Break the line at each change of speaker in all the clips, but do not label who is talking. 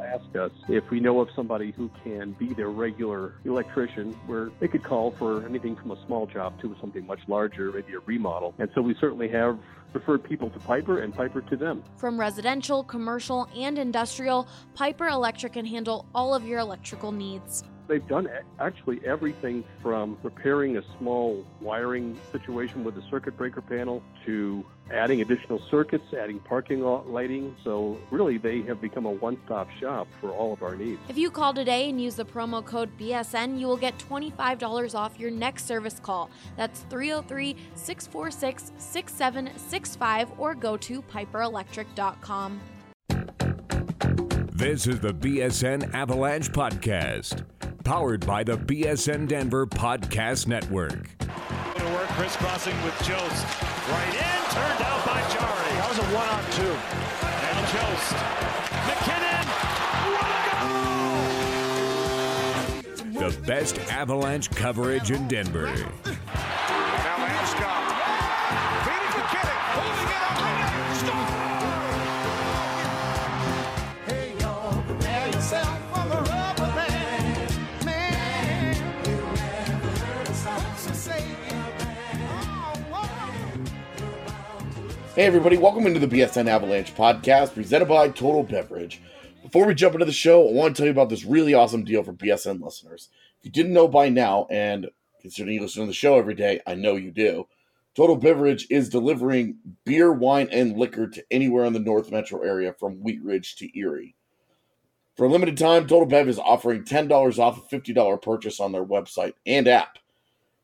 ask us if we know of somebody who can be their regular electrician, where they could call for anything from a small job to something much larger, maybe a remodel. And so we certainly have referred people to Piper and Piper to them.
From residential, commercial, and industrial, Piper Electric can handle all of your electrical needs.
They've done actually everything from repairing a small wiring situation with a circuit breaker panel to adding additional circuits, adding parking lighting. So, really, they have become a one stop shop for all of our needs.
If you call today and use the promo code BSN, you will get $25 off your next service call. That's 303 646 6765 or go to piperelectric.com.
This is the BSN Avalanche Podcast powered by the BSN Denver Podcast Network.
To work, crisscrossing with Jost. Right in, turned out by Jarry.
That was a one on two.
And Jost.
MacKinnon. The best Avalanche coverage in Denver.
Hey, everybody, welcome into the BSN Avalanche podcast presented by Total Beverage. Before we jump into the show, I want to tell you about this really awesome deal for BSN listeners. If you didn't know by now, and considering you listen to the show every day, I know you do, Total Beverage is delivering beer, wine, and liquor to anywhere in the North Metro area from Wheat Ridge to Erie. For a limited time, Total Bev is offering $10 off a $50 purchase on their website and app.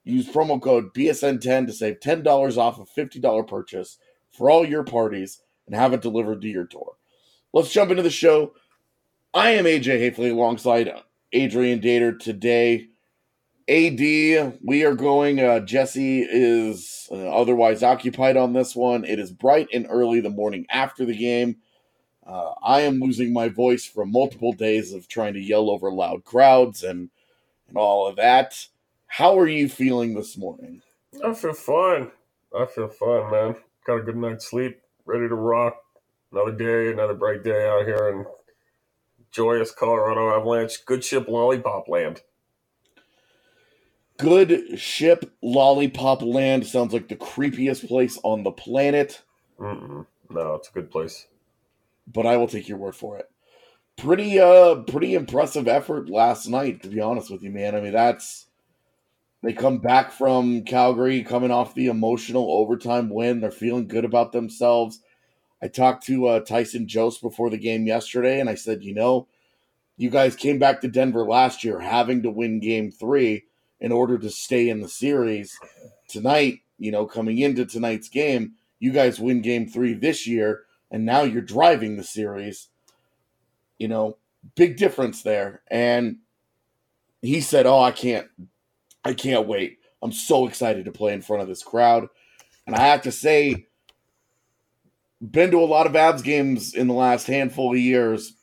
Use promo code BSN10 to save $10 off a $50 purchase for all your parties and have it delivered to your door. Let's jump into the show. I am AJ Haefele alongside Adrian Dater today. AD, we are going. Uh, Jesse is uh, otherwise occupied on this one. It is bright and early the morning after the game. Uh, I am losing my voice from multiple days of trying to yell over loud crowds and and all of that. How are you feeling this morning?
I feel fine. I feel fine, man got a good night's sleep, ready to rock. Another day, another bright day out here in joyous Colorado Avalanche. Good ship lollipop land.
Good ship lollipop land sounds like the creepiest place on the planet.
Mm-mm. No, it's a good place.
But I will take your word for it. Pretty uh pretty impressive effort last night, to be honest with you, man. I mean that's they come back from Calgary coming off the emotional overtime win. They're feeling good about themselves. I talked to uh, Tyson Jost before the game yesterday, and I said, you know, you guys came back to Denver last year having to win game three in order to stay in the series. Tonight, you know, coming into tonight's game, you guys win game three this year, and now you're driving the series. You know, big difference there. And he said, Oh, I can't I can't wait. I'm so excited to play in front of this crowd. And I have to say, been to a lot of Avs games in the last handful of years.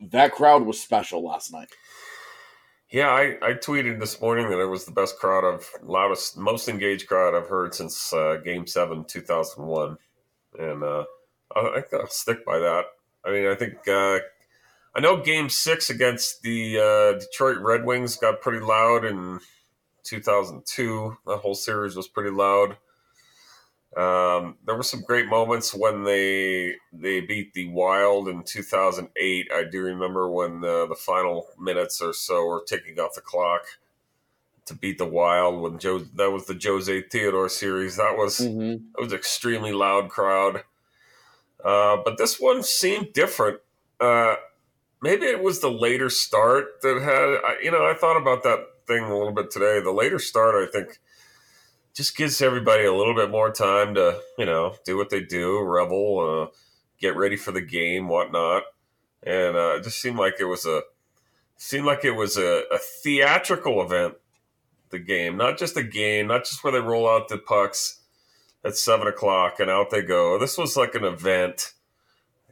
That crowd was special last night.
Yeah, I, I tweeted this morning that it was the best crowd of loudest, most engaged crowd I've heard since uh, Game Seven, two thousand one, and uh, I, I think I'll stick by that. I mean, I think uh, I know Game Six against the uh, Detroit Red Wings got pretty loud in 2002. That whole series was pretty loud. Um, there were some great moments when they they beat the Wild in 2008. I do remember when the, the final minutes or so were ticking off the clock to beat the Wild when Joe that was the Jose Theodore series. That was mm-hmm. that was extremely loud crowd. Uh, but this one seemed different. Uh, maybe it was the later start that had you know I thought about that thing a little bit today. The later start, I think just gives everybody a little bit more time to, you know, do what they do, revel, uh, get ready for the game, whatnot. And uh, it just seemed like it was a seemed like it was a, a theatrical event. The game, not just a game, not just where they roll out the pucks at seven o'clock and out they go. This was like an event,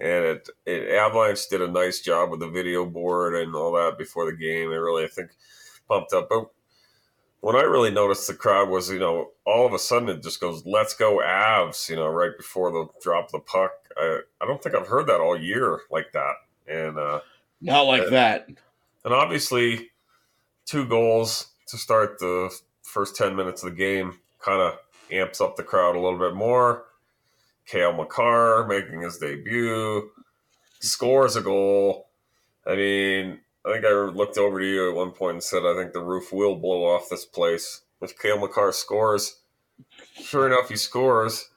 and it, it Avalanche did a nice job with the video board and all that before the game. They really, I think, pumped up. But when I really noticed the crowd was, you know, all of a sudden it just goes, "Let's go Avs!" You know, right before the drop of the puck. I I don't think I've heard that all year like that, and uh,
not like
uh,
that.
And obviously, two goals to start the first ten minutes of the game kind of amps up the crowd a little bit more. Cale Makar making his debut, scores a goal. I mean, I think I looked over to you at one point and said, I think the roof will blow off this place. If Cale Makar scores, sure enough, he scores.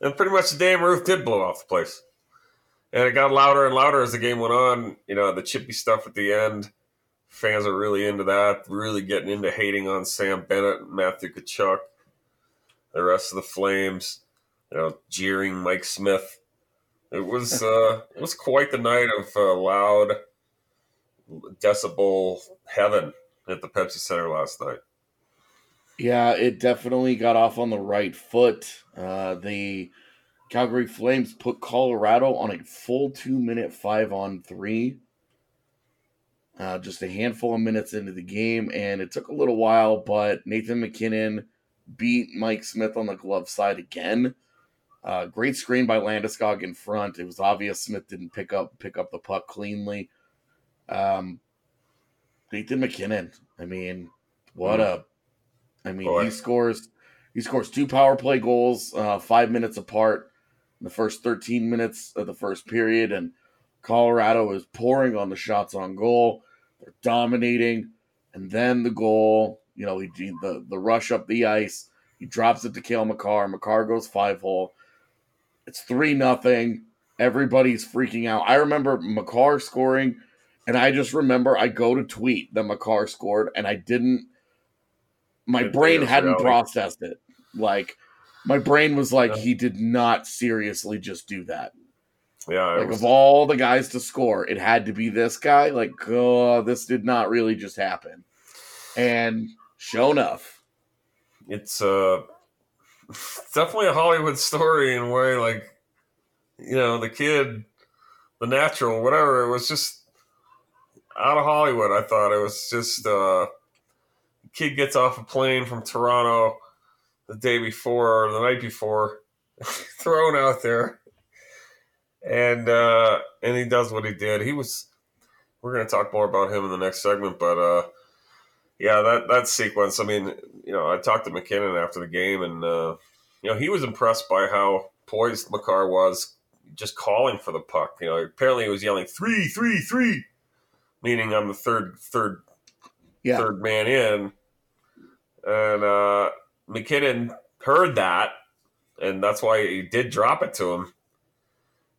And pretty much the damn roof did blow off the place. And it got louder and louder as the game went on. You know, the chippy stuff at the end. Fans are really into that, really getting into hating on Sam Bennett Matthew Tkachuk. The rest of the Flames, you know, jeering Mike Smith. It was uh, it was quite the night of uh, loud decibel heaven at the Pepsi Center last night.
Yeah, it definitely got off on the right foot. Uh, the Calgary Flames put Colorado on a full two minute five on three. Uh, just a handful of minutes into the game, and it took a little while, but Nathan MacKinnon beat Mike Smith on the glove side again. Uh, great screen by Landeskog in front. It was obvious Smith didn't pick up pick up the puck cleanly. Um, Nathan MacKinnon. I mean, what mm. a! I mean, Boy. he scores. He scores two power play goals, uh, five minutes apart in the first 13 minutes of the first period, and Colorado is pouring on the shots on goal. They're dominating, and then the goal. You know, he, the the rush up the ice. He drops it to Cale Makar. Makar goes five hole. It's three nothing. Everybody's freaking out. I remember Makar scoring and I just remember I go to tweet that Makar scored, and I didn't. My brain hadn't processed it. Like my brain was like, yeah. he did not seriously just do that.
Yeah,
like was... of all the guys to score, it had to be this guy. Like, oh, this did not really just happen. And sure enough,
it's uh, definitely a Hollywood story in a way. Like, you know, the kid, the natural, whatever. It was just out of Hollywood. I thought it was just uh, kid gets off a plane from Toronto the day before or the night before, thrown out there, and uh, and he does what he did. He was. We're going to talk more about him in the next segment, but uh, yeah, that that sequence. I mean, you know, I talked to MacKinnon after the game, and uh, you know, he was impressed by how poised Makar was, just calling for the puck. You know, apparently he was yelling three, three, three meaning I'm the third third yeah. third man in. And uh, MacKinnon heard that, and that's why he did drop it to him.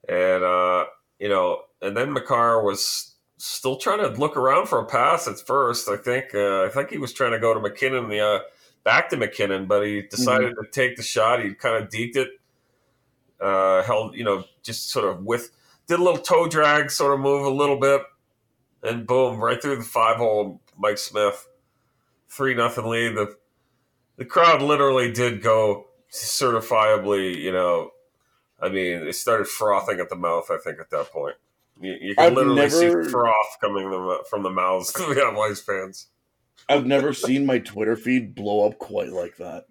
And uh, you know, and then Makar was still trying to look around for a pass at first. I think uh, I think he was trying to go to MacKinnon, the uh, back to MacKinnon, but he decided mm-hmm. to take the shot. He kind of deked it, uh, held you know, just sort of with did a little toe drag, sort of move a little bit, and boom, right through the five hole, Mike Smith, three nothing lead. The the crowd literally did go certifiably. You know, I mean, they started frothing at the mouth. I think at that point, you, you can I've literally never, see froth coming from the mouths of the Avalanche fans.
I've never seen my Twitter feed blow up quite like that.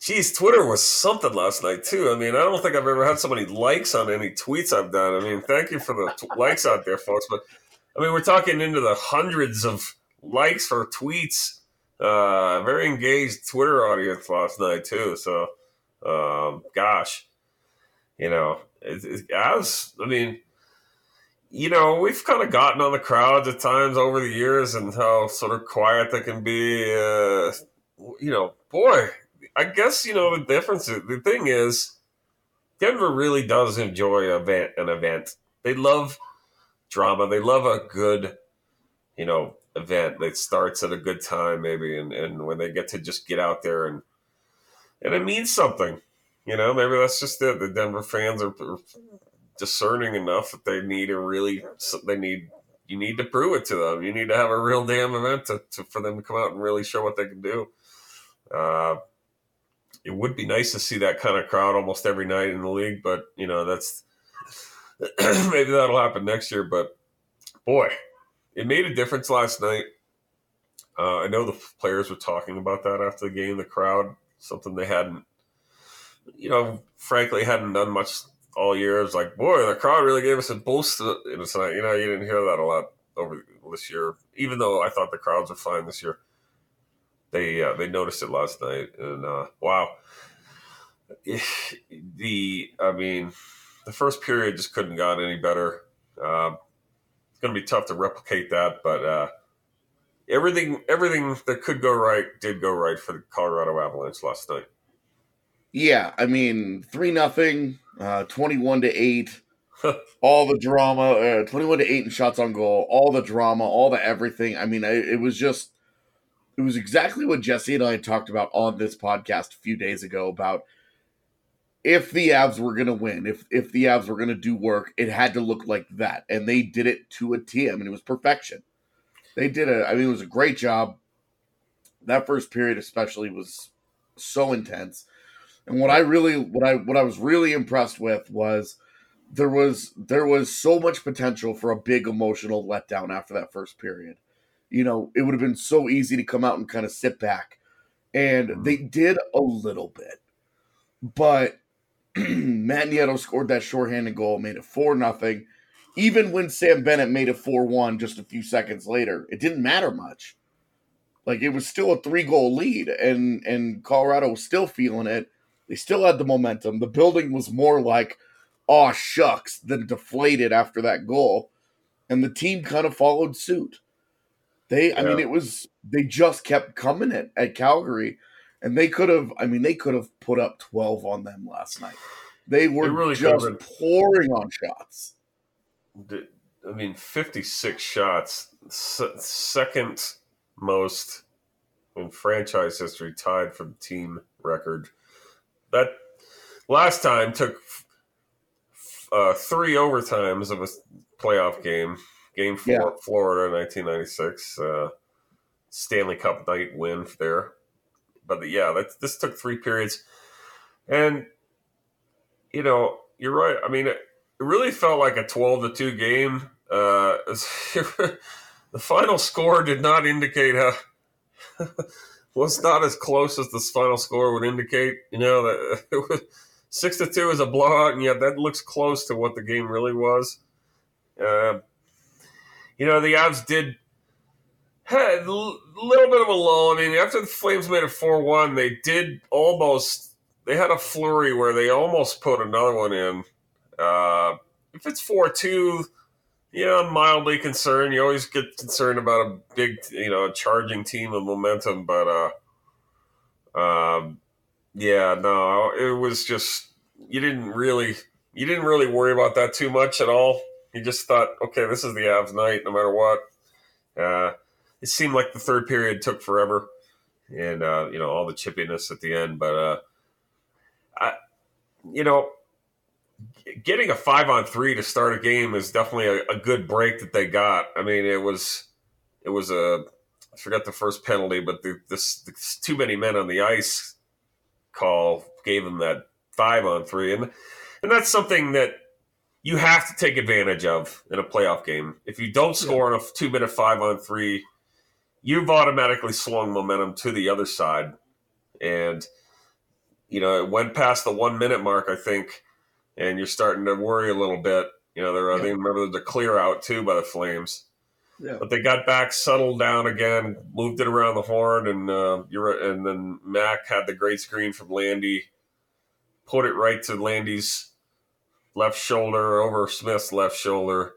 Geez, Twitter was something last night too. I mean, I don't think I've ever had so many likes on any tweets I've done. I mean, thank you for the t- likes out there, folks. But I mean, we're talking into the hundreds of likes for tweets. Uh, very engaged Twitter audience last night too. So, um, gosh, you know, it, it, as I mean, you know, we've kind of gotten on the crowds at times over the years and how sort of quiet they can be. Uh, you know, boy, I guess you know the difference. The thing is, Denver really does enjoy event an event. They love drama. They love a good you know, event that starts at a good time, maybe, and, and when they get to just get out there and and it means something. You know, maybe that's just it. The Denver fans are discerning enough that they need a really they need you need to prove it to them. You need to have a real damn event to, to for them to come out and really show what they can do. Uh, it would be nice to see that kind of crowd almost every night in the league, but you know that's maybe that'll happen next year. But boy, it made a difference last night. Uh, I know the players were talking about that after the game. The crowd, something they hadn't, you know, frankly, hadn't done much all year. It's like, boy, the crowd really gave us a boost. It's not, you know, you didn't hear that a lot over this year. Even though I thought the crowds were fine this year, they uh, they noticed it last night, and uh, wow, the I mean, the first period just couldn't got any better. Uh, it's going to be tough to replicate that, but uh, everything everything that could go right did go right for the Colorado Avalanche last night.
Yeah, I mean, three nothing, uh, twenty-one to eight, all the drama, uh, twenty-one to eight in shots on goal, all the drama, all the everything. I mean, I, it was just, it was exactly what Jesse and I talked about on this podcast a few days ago about if the Avs were going to win, if if the Avs were going to do work, it had to look like that, and they did it to a a T. I mean, it was perfection. They did it. I mean, it was a great job. That first period, especially, was so intense and what I really what I what I was really impressed with was there was there was so much potential for a big emotional letdown after that first period. You know, it would have been so easy to come out and kind of sit back. And mm-hmm. they did a little bit. But Matt Nieto scored that shorthanded goal, made it 4 nothing. Even when Sam Bennett made it 4 1 just a few seconds later, it didn't matter much. Like it was still a three goal lead, and and Colorado was still feeling it. They still had the momentum. The building was more like, "Aw shucks," than deflated after that goal, and the team kind of followed suit. They, yeah. I mean, it was they just kept coming at, at Calgary, and they could have. I mean, they could have put up twelve on them last night. They were really just pouring on shots.
I mean, fifty-six shots, second most in franchise history, tied for the team record that last time took uh, three overtimes of a playoff game. Game four, yeah. Florida, 1996. Uh, Stanley Cup night win there. But yeah, that, this took three periods. And, you know, you're right. I mean, it, it really felt like a 12 to 2 game. Uh, the final score did not indicate how was not as close as this final score would indicate. You know, that it was six to two is a blowout, and yet that looks close to what the game really was. Uh, you know, the Avs did had a little bit of a lull. I mean, after the Flames made it four one, they did almost they had a flurry where they almost put another one in. Uh, if it's four two yeah, I'm mildly concerned. You always get concerned about a big, you know, charging team of momentum, but uh, um, yeah, no, it was just you didn't really you didn't really worry about that too much at all. You just thought, okay, this is the Avs night, no matter what. Uh, it seemed like the third period took forever, and uh, you know all the chippiness at the end, but uh, I, you know, getting a five on three to start a game is definitely a, a, good break that they got. I mean, it was it was a I forgot the first penalty, but the, this, this too many men on the ice call gave them that five on three, and and that's something that you have to take advantage of in a playoff game. If you don't score yeah. on a two minute five on three, you've automatically swung momentum to the other side, and you know it went past the one minute mark. I think and you're starting to worry a little bit. You know, there yeah. I think remember the clear out too by the Flames. Yeah. But they got back, settled down again, moved it around the horn, and uh, you're and then Mac had the great screen from Landy, put it right to Landy's left shoulder over Smith's left shoulder,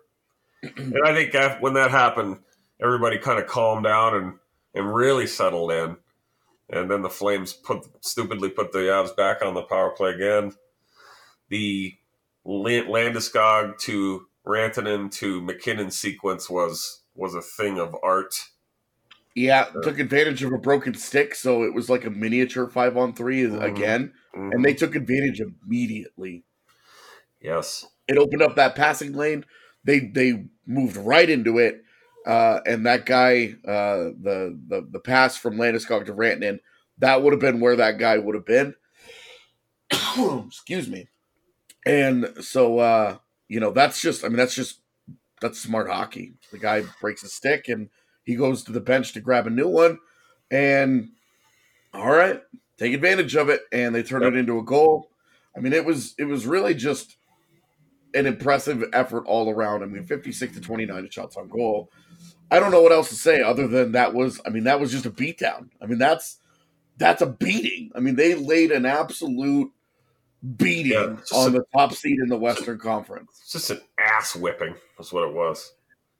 and I think when that happened, everybody kind of calmed down and and really settled in, and then the Flames put stupidly put the Avs back on the power play again the Landeskog to Rantanen to MacKinnon sequence was was a thing of art.
Yeah, took advantage of a broken stick, so it was like a miniature five on 3
Mhm.
again,
Mhm.
and they took advantage immediately.
yes,
It opened up that passing lane. They they moved right into it, uh, and that guy, uh, the the the pass from Landeskog to Rantanen, that would have been where that guy would have been. Excuse me. And so, uh, you know, that's just, I mean, that's just, that's smart hockey. The guy breaks a stick and he goes to the bench to grab a new one. And all right, take advantage of it. And they turn
Yep.
it into a goal. I mean, it was, it was really just an impressive effort all around. I mean, 56 to 29 shots on goal. I don't know what else to say other than that was, I mean, that was just a beatdown. I mean, that's, that's a beating. I mean, they laid an absolute beating
Yeah,
on the top seed in the Western Conference.
it's just an ass whipping. Was what it was.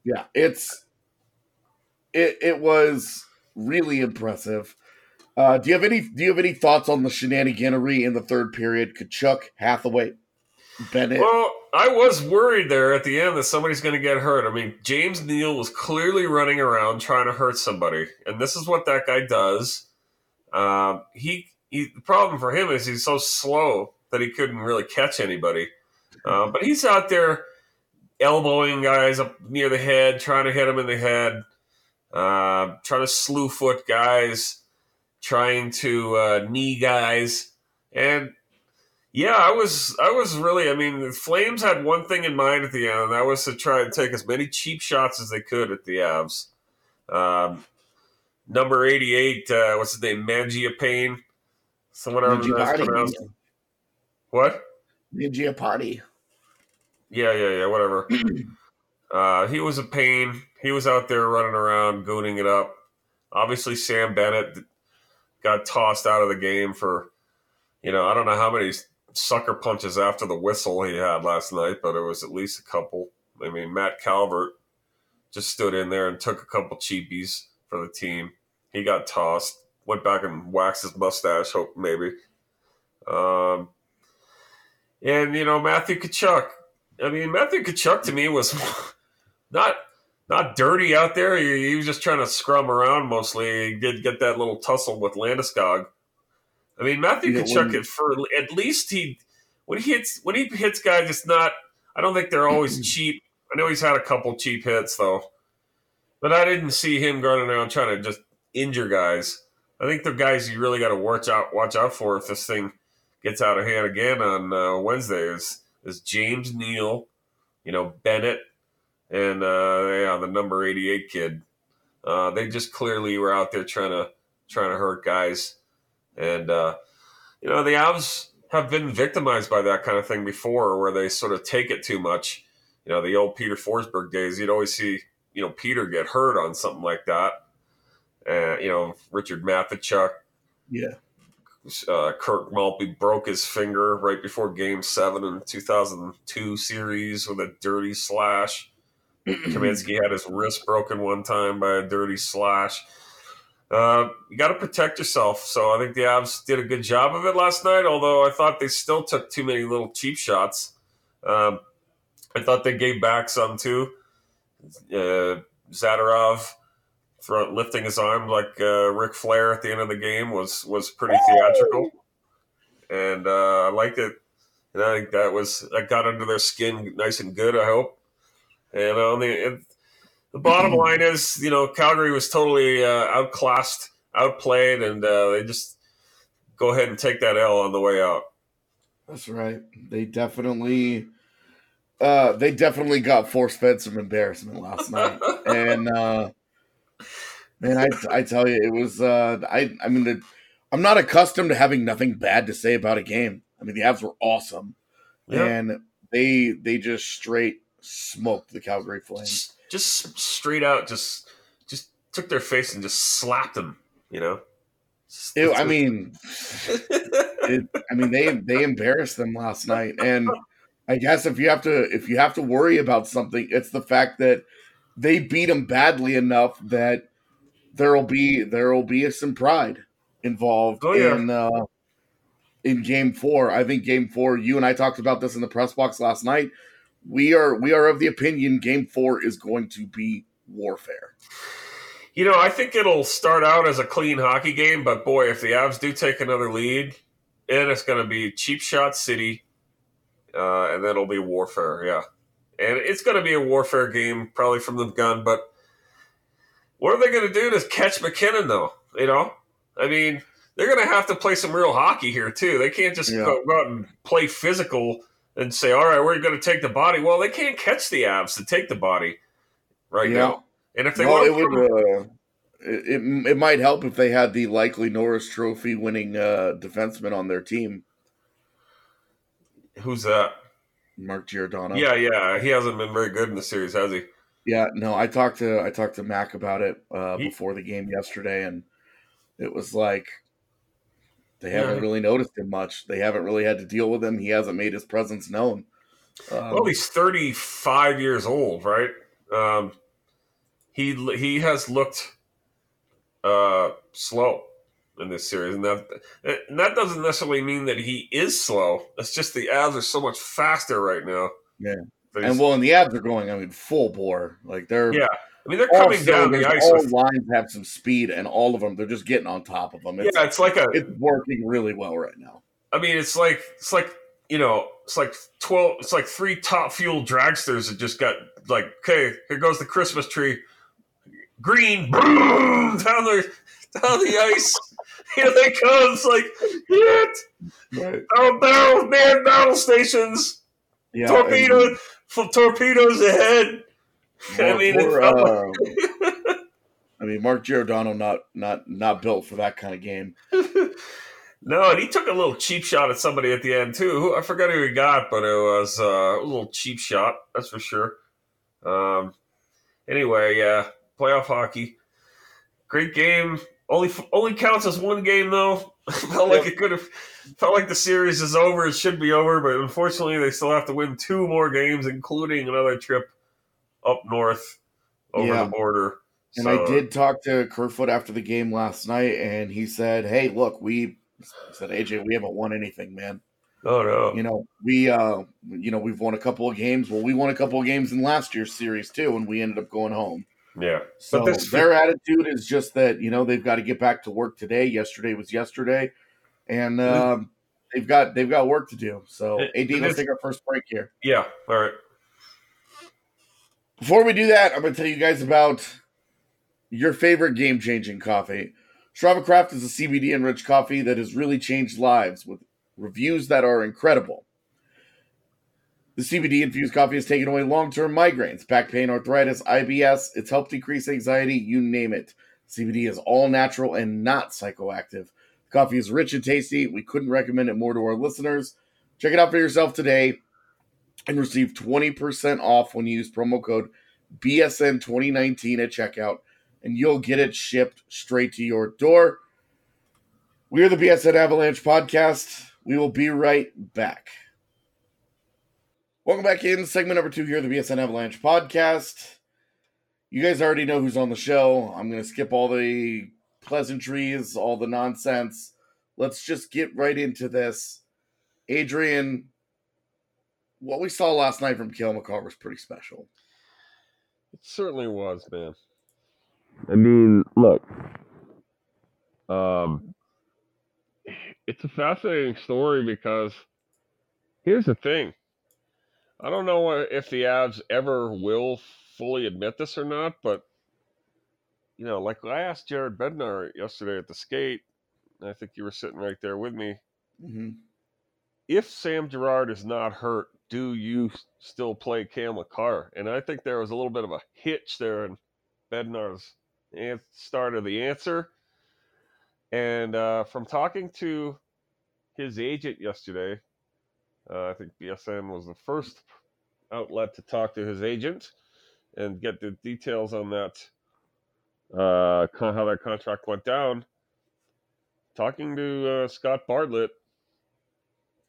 Yeah, it's it it was really impressive. Uh, do you have any do you have any thoughts on the shenaniganery in the third period? Tkachuk, Hathaway, Bennett.
Well, I was worried there at the end that somebody's going to get hurt. I mean, James Neal was clearly running around trying to hurt somebody, and this is what that guy does. Um, he, he the problem for him is he's so slow that he couldn't really catch anybody. Uh, but he's out there elbowing guys up near the head, trying to hit them in the head, uh, trying to slew foot guys, trying to uh, knee guys, and yeah, I was I was really I mean the Flames had one thing in mind at the end, and that was to try and take as many cheap shots as they could at the Avs. Um, number eighty eight, uh, what's his name? Mangiapane. Someone that's pronounced. What?
Ninja Party.
Yeah, yeah, yeah, whatever. uh, he was a pain. He was out there running around, gooning it up. Obviously, Sam Bennett got tossed out of the game for, you know, I don't know how many sucker punches after the whistle he had last night, but it was at least a couple. I mean, Matt Calvert just stood in there and took a couple cheapies for the team. He got tossed, went back and waxed his mustache, hope maybe. Um, and you know Matthew Tkachuk. I mean Matthew Tkachuk to me was not not dirty out there. He, he was just trying to scrum around mostly. He did get that little tussle with Landeskog. I mean Matthew
Yeah,
Tkachuk
when-
at for at least he when he hits when he hits guys, it's not. I don't think they're always cheap. I know he's had a couple cheap hits though, but I didn't see him running around trying to just injure guys. I think the guys you really got to watch out watch out for if this thing gets out of hand again on uh, Wednesday is is James Neal, you know Bennett, and uh, yeah the number eighty eight kid. Uh, they just clearly were out there trying to trying to hurt guys, and uh, you know the Avs have been victimized by that kind of thing before, where they sort of take it too much. You know the old Peter Forsberg days, you'd always see you know Peter get hurt on something like that. Uh, you know Richard Matvichuk
Yeah.
Uh, Kirk Maltby broke his finger right before Game Seven in the 2002 series with a dirty slash. Kamensky had his wrist broken one time by a dirty slash. Uh, you got to protect yourself. So I think the Avs did a good job of it last night. Although I thought they still took too many little cheap shots. Um, I thought they gave back some too. Uh, Zadorov front lifting his arm like uh, Ric Flair at the end of the game was was pretty theatrical, and uh, I liked it. And I think that was that got under their skin nice and good. I hope. And on the and the bottom line is, you know, Calgary was totally uh, outclassed, outplayed, and uh, they just go ahead and take that L on the way out.
That's right. They definitely uh they definitely got force fed some embarrassment last night. and uh man, I I tell you, it was uh I I mean the, I'm not accustomed to having nothing bad to say about a game. I mean the Avs were awesome.
Yeah.
And they they just straight smoked the Calgary Flames.
Just, just straight out, just just took their face and just slapped them. You know.
It, I mean it, I mean they they embarrassed them last night, and I guess if you have to if you have to worry about something, it's the fact that they beat them badly enough that there'll be there'll be some pride involved
Oh, yeah.
in uh, in Game Four. I think Game Four. You and I talked about this in the press box last night. We are we are of the opinion Game Four is going to be warfare.
You know, I think it'll start out as a clean hockey game, but boy, if the Avs do take another lead, and it's going to be cheap shot city, uh, and then it'll be warfare. Yeah, and it's going to be a warfare game, probably from the gun. But what are they going to do to catch MacKinnon though? You know, I mean, they're going to have to play some real hockey here too. They can't just
Yeah.
go, go out and play physical and say, "All right, we're going to take the body." Well, they can't catch the abs to take the body right
Yeah.
now. And if they
Well,
want
it would. Uh, it, it it might help if they had the likely Norris Trophy winning uh, defenseman on their team,
who's that?
Mark Giordano.
Yeah, yeah, he hasn't been very good in the series, has he?
Yeah, no, I talked to I talked to Mac about it uh,
He-
before the game yesterday, and it was like they haven't really noticed him much. They haven't really had to deal with him. He hasn't made his presence known. Um,
Well, he's 35 years old, right? Um, he he has looked uh, slow in this series, and that and that doesn't necessarily mean that he is slow. It's just the Avs are so much faster right now.
Yeah. And well, and the abs are going. I mean, full bore. Like they're
yeah, I mean they're coming down the ice.
All
With,
lines have some speed, and all of them they're just getting on top of them. It's,
yeah, it's like a
it's working really well right now.
I mean, it's like it's like you know, it's like twelve. It's like three top fuel dragsters that just got like, okay, here goes the Christmas tree, green, boom, down the down the ice. Here they come. It's like, hit,
Right.
oh, barrel, man, battle stations,
Yeah,
torpedo, f- torpedoes ahead. I mean, it
poor,
felt
uh, I mean, Mark Giordano not not not built for that kind of game.
No, and he took a little cheap shot at somebody at the end too. I forgot who he got, but it was uh, a little cheap shot, that's for sure. Um, anyway, yeah, playoff hockey, great game. Only only counts as one game though. felt like it could have felt like the series is over. It should be over, but unfortunately, they still have to win two more games, including another trip up north over
Yeah.
the border.
And
So,
I did talk to Kerfoot after the game last night, and he said, "Hey, look, we said AJ, we haven't won anything, man.
Oh no,
You know, we uh, you know, we've won a couple of games. Well, we won a couple of games in last year's series too, and we ended up going home.
yeah.
So
But this-
their attitude is just that you know they've got to get back to work today. Yesterday was yesterday, and um, they've got they've got work to do. So
It-
AD, let's take our first break here.
Yeah, all right.
Before we do that, I'm going to tell you guys about your favorite game changing coffee. Strava Craft is a CBD enriched coffee that has really changed lives with reviews that are incredible. The CBD infused coffee has taken away long term migraines, back pain, arthritis, IBS. It's helped decrease anxiety, you name it. CBD is all natural and not psychoactive. Coffee is rich and tasty. We couldn't recommend it more to our listeners. Check it out for yourself today and receive 20% off when you use promo code BSN2019 at checkout, and you'll get it shipped straight to your door. We are the BSN Avalanche podcast. We will be right back. Welcome back in segment number two here, the BSN Avalanche podcast. You guys already know who's on the show. I'm going to skip all the pleasantries, all the nonsense. Let's just get right into this. Adrian, what we saw last night from Cale Makar was pretty special.
It certainly was, man. I mean, look, um, it's a fascinating story because here's the thing. I don't know if the Avs ever will fully admit this or not, but you know, like I asked Jared Bednar yesterday at the skate, I think you were sitting right there with me.
Mm-hmm.
If Sam Girard is not hurt, do you still play Cam Makar? And I think there was a little bit of a hitch there in Bednar's start of the answer. And uh, from talking to his agent yesterday, uh, I think BSN was the first outlet to talk to his agent and get the details on that, uh, how that contract went down. Talking to uh, Scott Bartlett,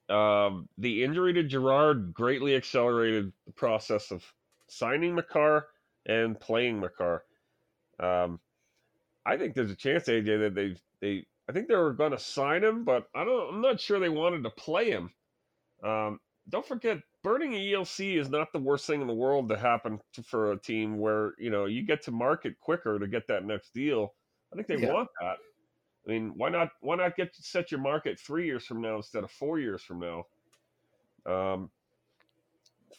um, the injury to Girard greatly accelerated the process of signing Makar and playing Makar. Um, I think there's a chance, AJ, that they they I think they were going to sign him, but I don't. I'm not sure they wanted to play him. Um, don't forget, burning a ELC is not the worst thing in the world to happen to, for a team where you know you get to market quicker to get that next deal. I think they
Yeah.
want that. I mean, why not? Why not get set your market three years from now instead of four years from now? Um,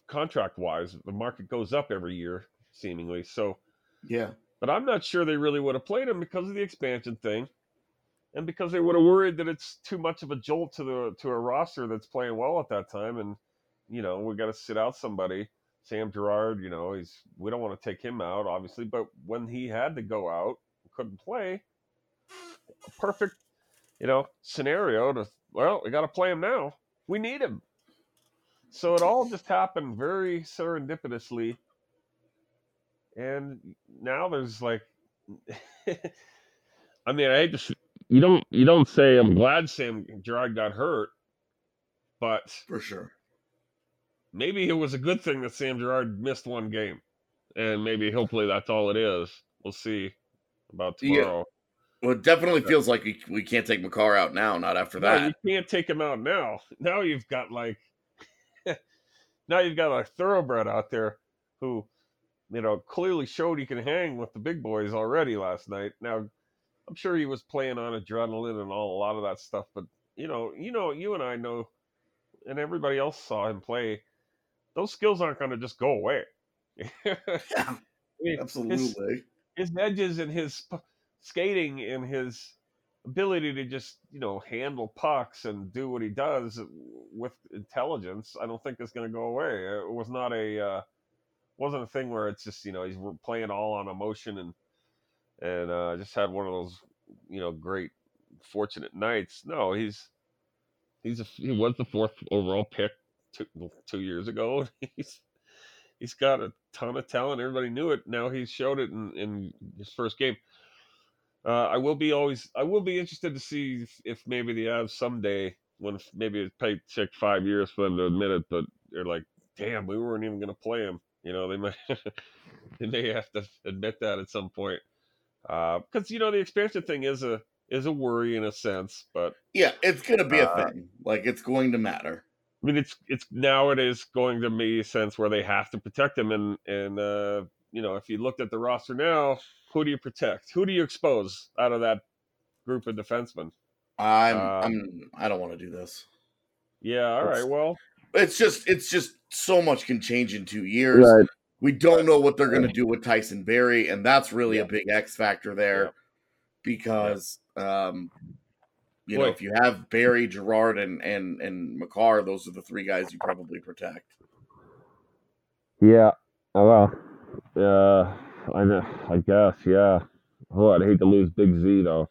contract wise, the market goes up every year seemingly. So,
Yeah.
but I'm not sure they really would have played him because of the expansion thing, and because they would have worried that it's too much of a jolt to the to a roster that's playing well at that time, and you know we got to sit out somebody. Sam Girard, you know, he's we don't want to take him out, obviously, but when he had to go out, couldn't play, perfect, you know, scenario to well, we got to play him now. We need him. So it all just happened very serendipitously. And now there's like I mean, I hate to you don't you don't say I'm glad Sam Girard got hurt, but
For sure.
maybe it was a good thing that Sam Girard missed one game. And maybe hopefully that's all it is. We'll see about
Yeah.
tomorrow.
Well, it definitely feels like we, we can't take Makar out now, not after
No,
that.
you can't take him out now. Now you've got like, now you've got a thoroughbred out there who, you know, clearly showed he can hang with the big boys already last night. Now, I'm sure he was playing on adrenaline and all a lot of that stuff, but you know, you know, you and I know, and everybody else saw him play. Those skills aren't going to just go away.
Yeah,
I mean, his-
absolutely.
his edges and his skating and his ability to just you know handle pucks and do what he does with intelligence i don't think is going to go away it was not a uh, wasn't a thing where it's just you know he's playing all on emotion and and uh, just had one of those you know great fortunate nights no he's he's a he was the fourth overall pick two, two years ago he's he's got a ton of talent. Everybody knew it. Now he showed it in, in his first game. Uh, I will be always. I will be interested to see if, if maybe the Avs someday, when maybe it might take five years for them to admit it, but they're like, "Damn, we weren't even going to play him." You know, they might they may have to admit that at some point because you know the expansion thing is a is a worry in a sense, but
Yeah, it's going to be a
Uh,
thing. Like, it's going to matter.
I mean, it's it's now it is going to be a sense where they have to protect them, and and uh, you know, if you looked at the roster now, who do you protect? Who do you expose out of that group of defensemen?
I'm,
Uh,
I'm, I don't want to do this.
Yeah, all
That's-
right, well,
It's just, it's just so much can change in two years. We don't know what they're going to do with Tyson Barrie, and that's really a big X factor there
Yeah.
because, um, you know, if you have Barrie, Girard, and and and Makar, those are the three guys you probably protect.
yeah, oh, well, uh, I I guess, yeah. Oh, I'd hate to lose Big Z though.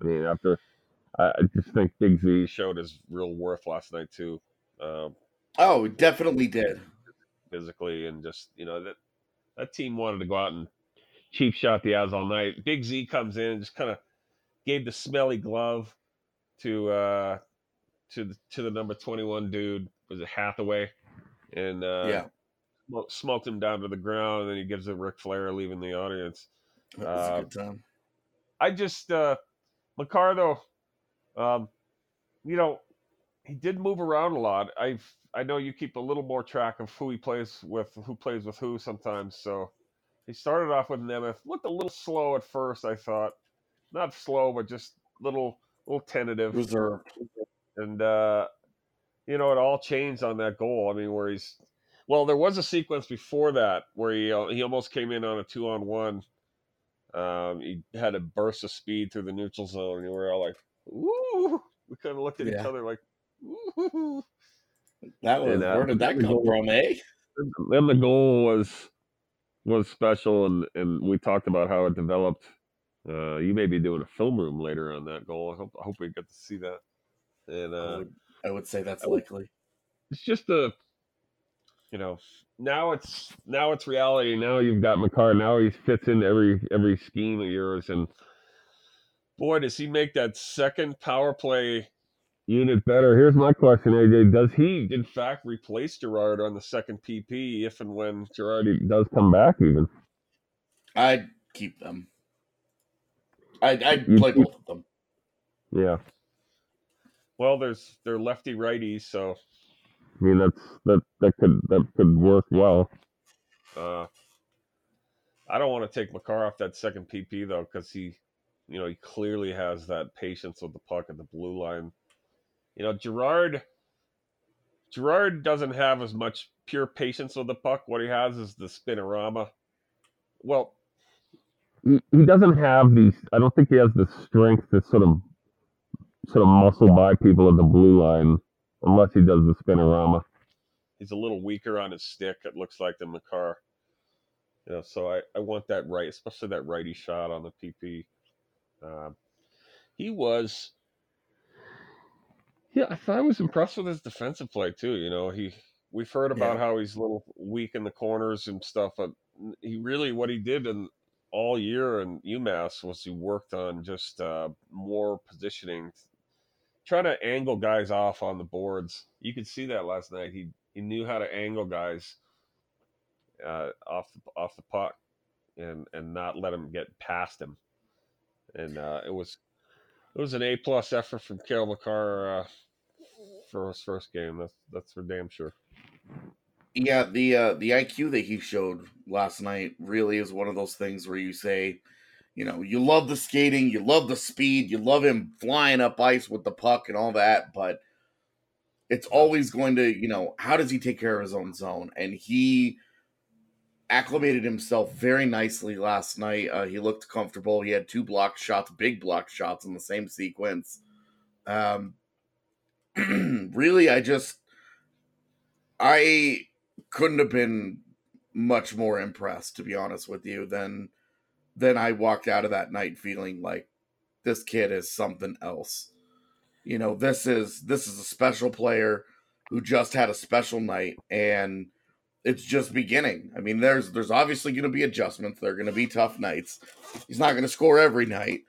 I mean, after I, I just think Big Z showed his real worth last night too. Um,
Oh, definitely did.
Physically and just you know that that team wanted to go out and cheap shot the Avs all night. Big Z comes in and just kind of gave the smelly glove to uh to the to the number twenty one dude was it Hathaway and uh
yeah,
smoke- smoked him down to the ground and then he gives it Ric Flair leaving the audience.
that was
uh,
a good time.
I just uh Makar um, you know, he did move around a lot. I've I know you keep a little more track of who he plays with, who plays with who sometimes. So he started off with Nemeth, looked a little slow at first. I thought, not slow, but just little little tentative
Reserve.
and uh, you know it all changed on that goal. I mean, where he's well, there was a sequence before that where he uh, he almost came in on a two on one. Um, he had a burst of speed through the neutral zone, and we were all like, "Ooh!" We kind of looked at each other like, "Ooh!"
That was
And, uh,
where did that come
goal-
from, eh?
Then the goal was was special, and and we talked about how it developed. Uh, you may be doing a film room later on that goal. I hope I hope we get to see that. And
I
uh,
would, I would say that's
I would-
likely.
it's just a you know now it's now it's reality now you've got Makar now he fits into every every scheme of yours and boy does he make that second power play unit better here's my question AJ does he in fact replace Girard on the second PP if and when Girard does come back even
I'd keep them. I'd, I'd
You-
play both of them.
yeah well there's they're lefty righties so
I mean, that's that that could that could work well.
Uh, I don't want to take Makar off that second PP though, because he, you know, he clearly has that patience with the puck at the blue line. You know, Girard Girard doesn't have as much pure patience with the puck. What he has is the spinorama. Well,
He, he doesn't have the. I don't think he has the strength to sort of sort of muscle by people at the blue line, unless he does the spinorama.
he's a little weaker on his stick. It looks like than Makar. You know, so I, I want that right, especially that righty shot on the PP. Um, he was, yeah, I thought I was impressed with his defensive play too. You know, he we've heard about
Yeah.
how he's a little weak in the corners and stuff, but he really what he did in all year in UMass was he worked on just uh, more positioning, trying to angle guys off on the boards. You could see that last night. He he knew how to angle guys uh, off the, off the puck and and not let him get past him. And uh, it was it was an A plus effort from Cale Makar uh, for his first game. That's that's for damn sure.
Yeah, the uh, the IQ that he showed last night really is one of those things where you say, you know, you love the skating, you love the speed, you love him flying up ice with the puck and all that, but it's always going to, you know, how does he take care of his own zone? And he acclimated himself very nicely last night. Uh, he looked comfortable. He had two block shots, big block shots in the same sequence. Um, really, I just, I couldn't have been much more impressed, to be honest with you, than than I walked out of that night feeling like this kid is something else. You know, this is this is a special player who just had a special night and it's just beginning. I mean, there's there's obviously going to be adjustments. There are going to be tough nights. He's not going to score every night,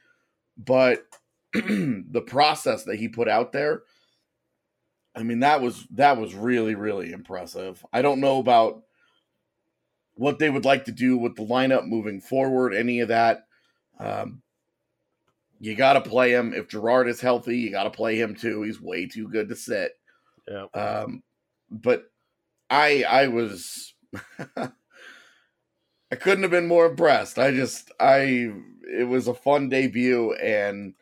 but the process that he put out there, I mean, that was that was really really impressive. I don't know about what they would like to do with the lineup moving forward, any of that. Um, you got to play him. If Girard is healthy, you got to play him too. He's way too good to sit.
Yeah.
Um, but I I was I couldn't have been more impressed. I just I it was a fun debut and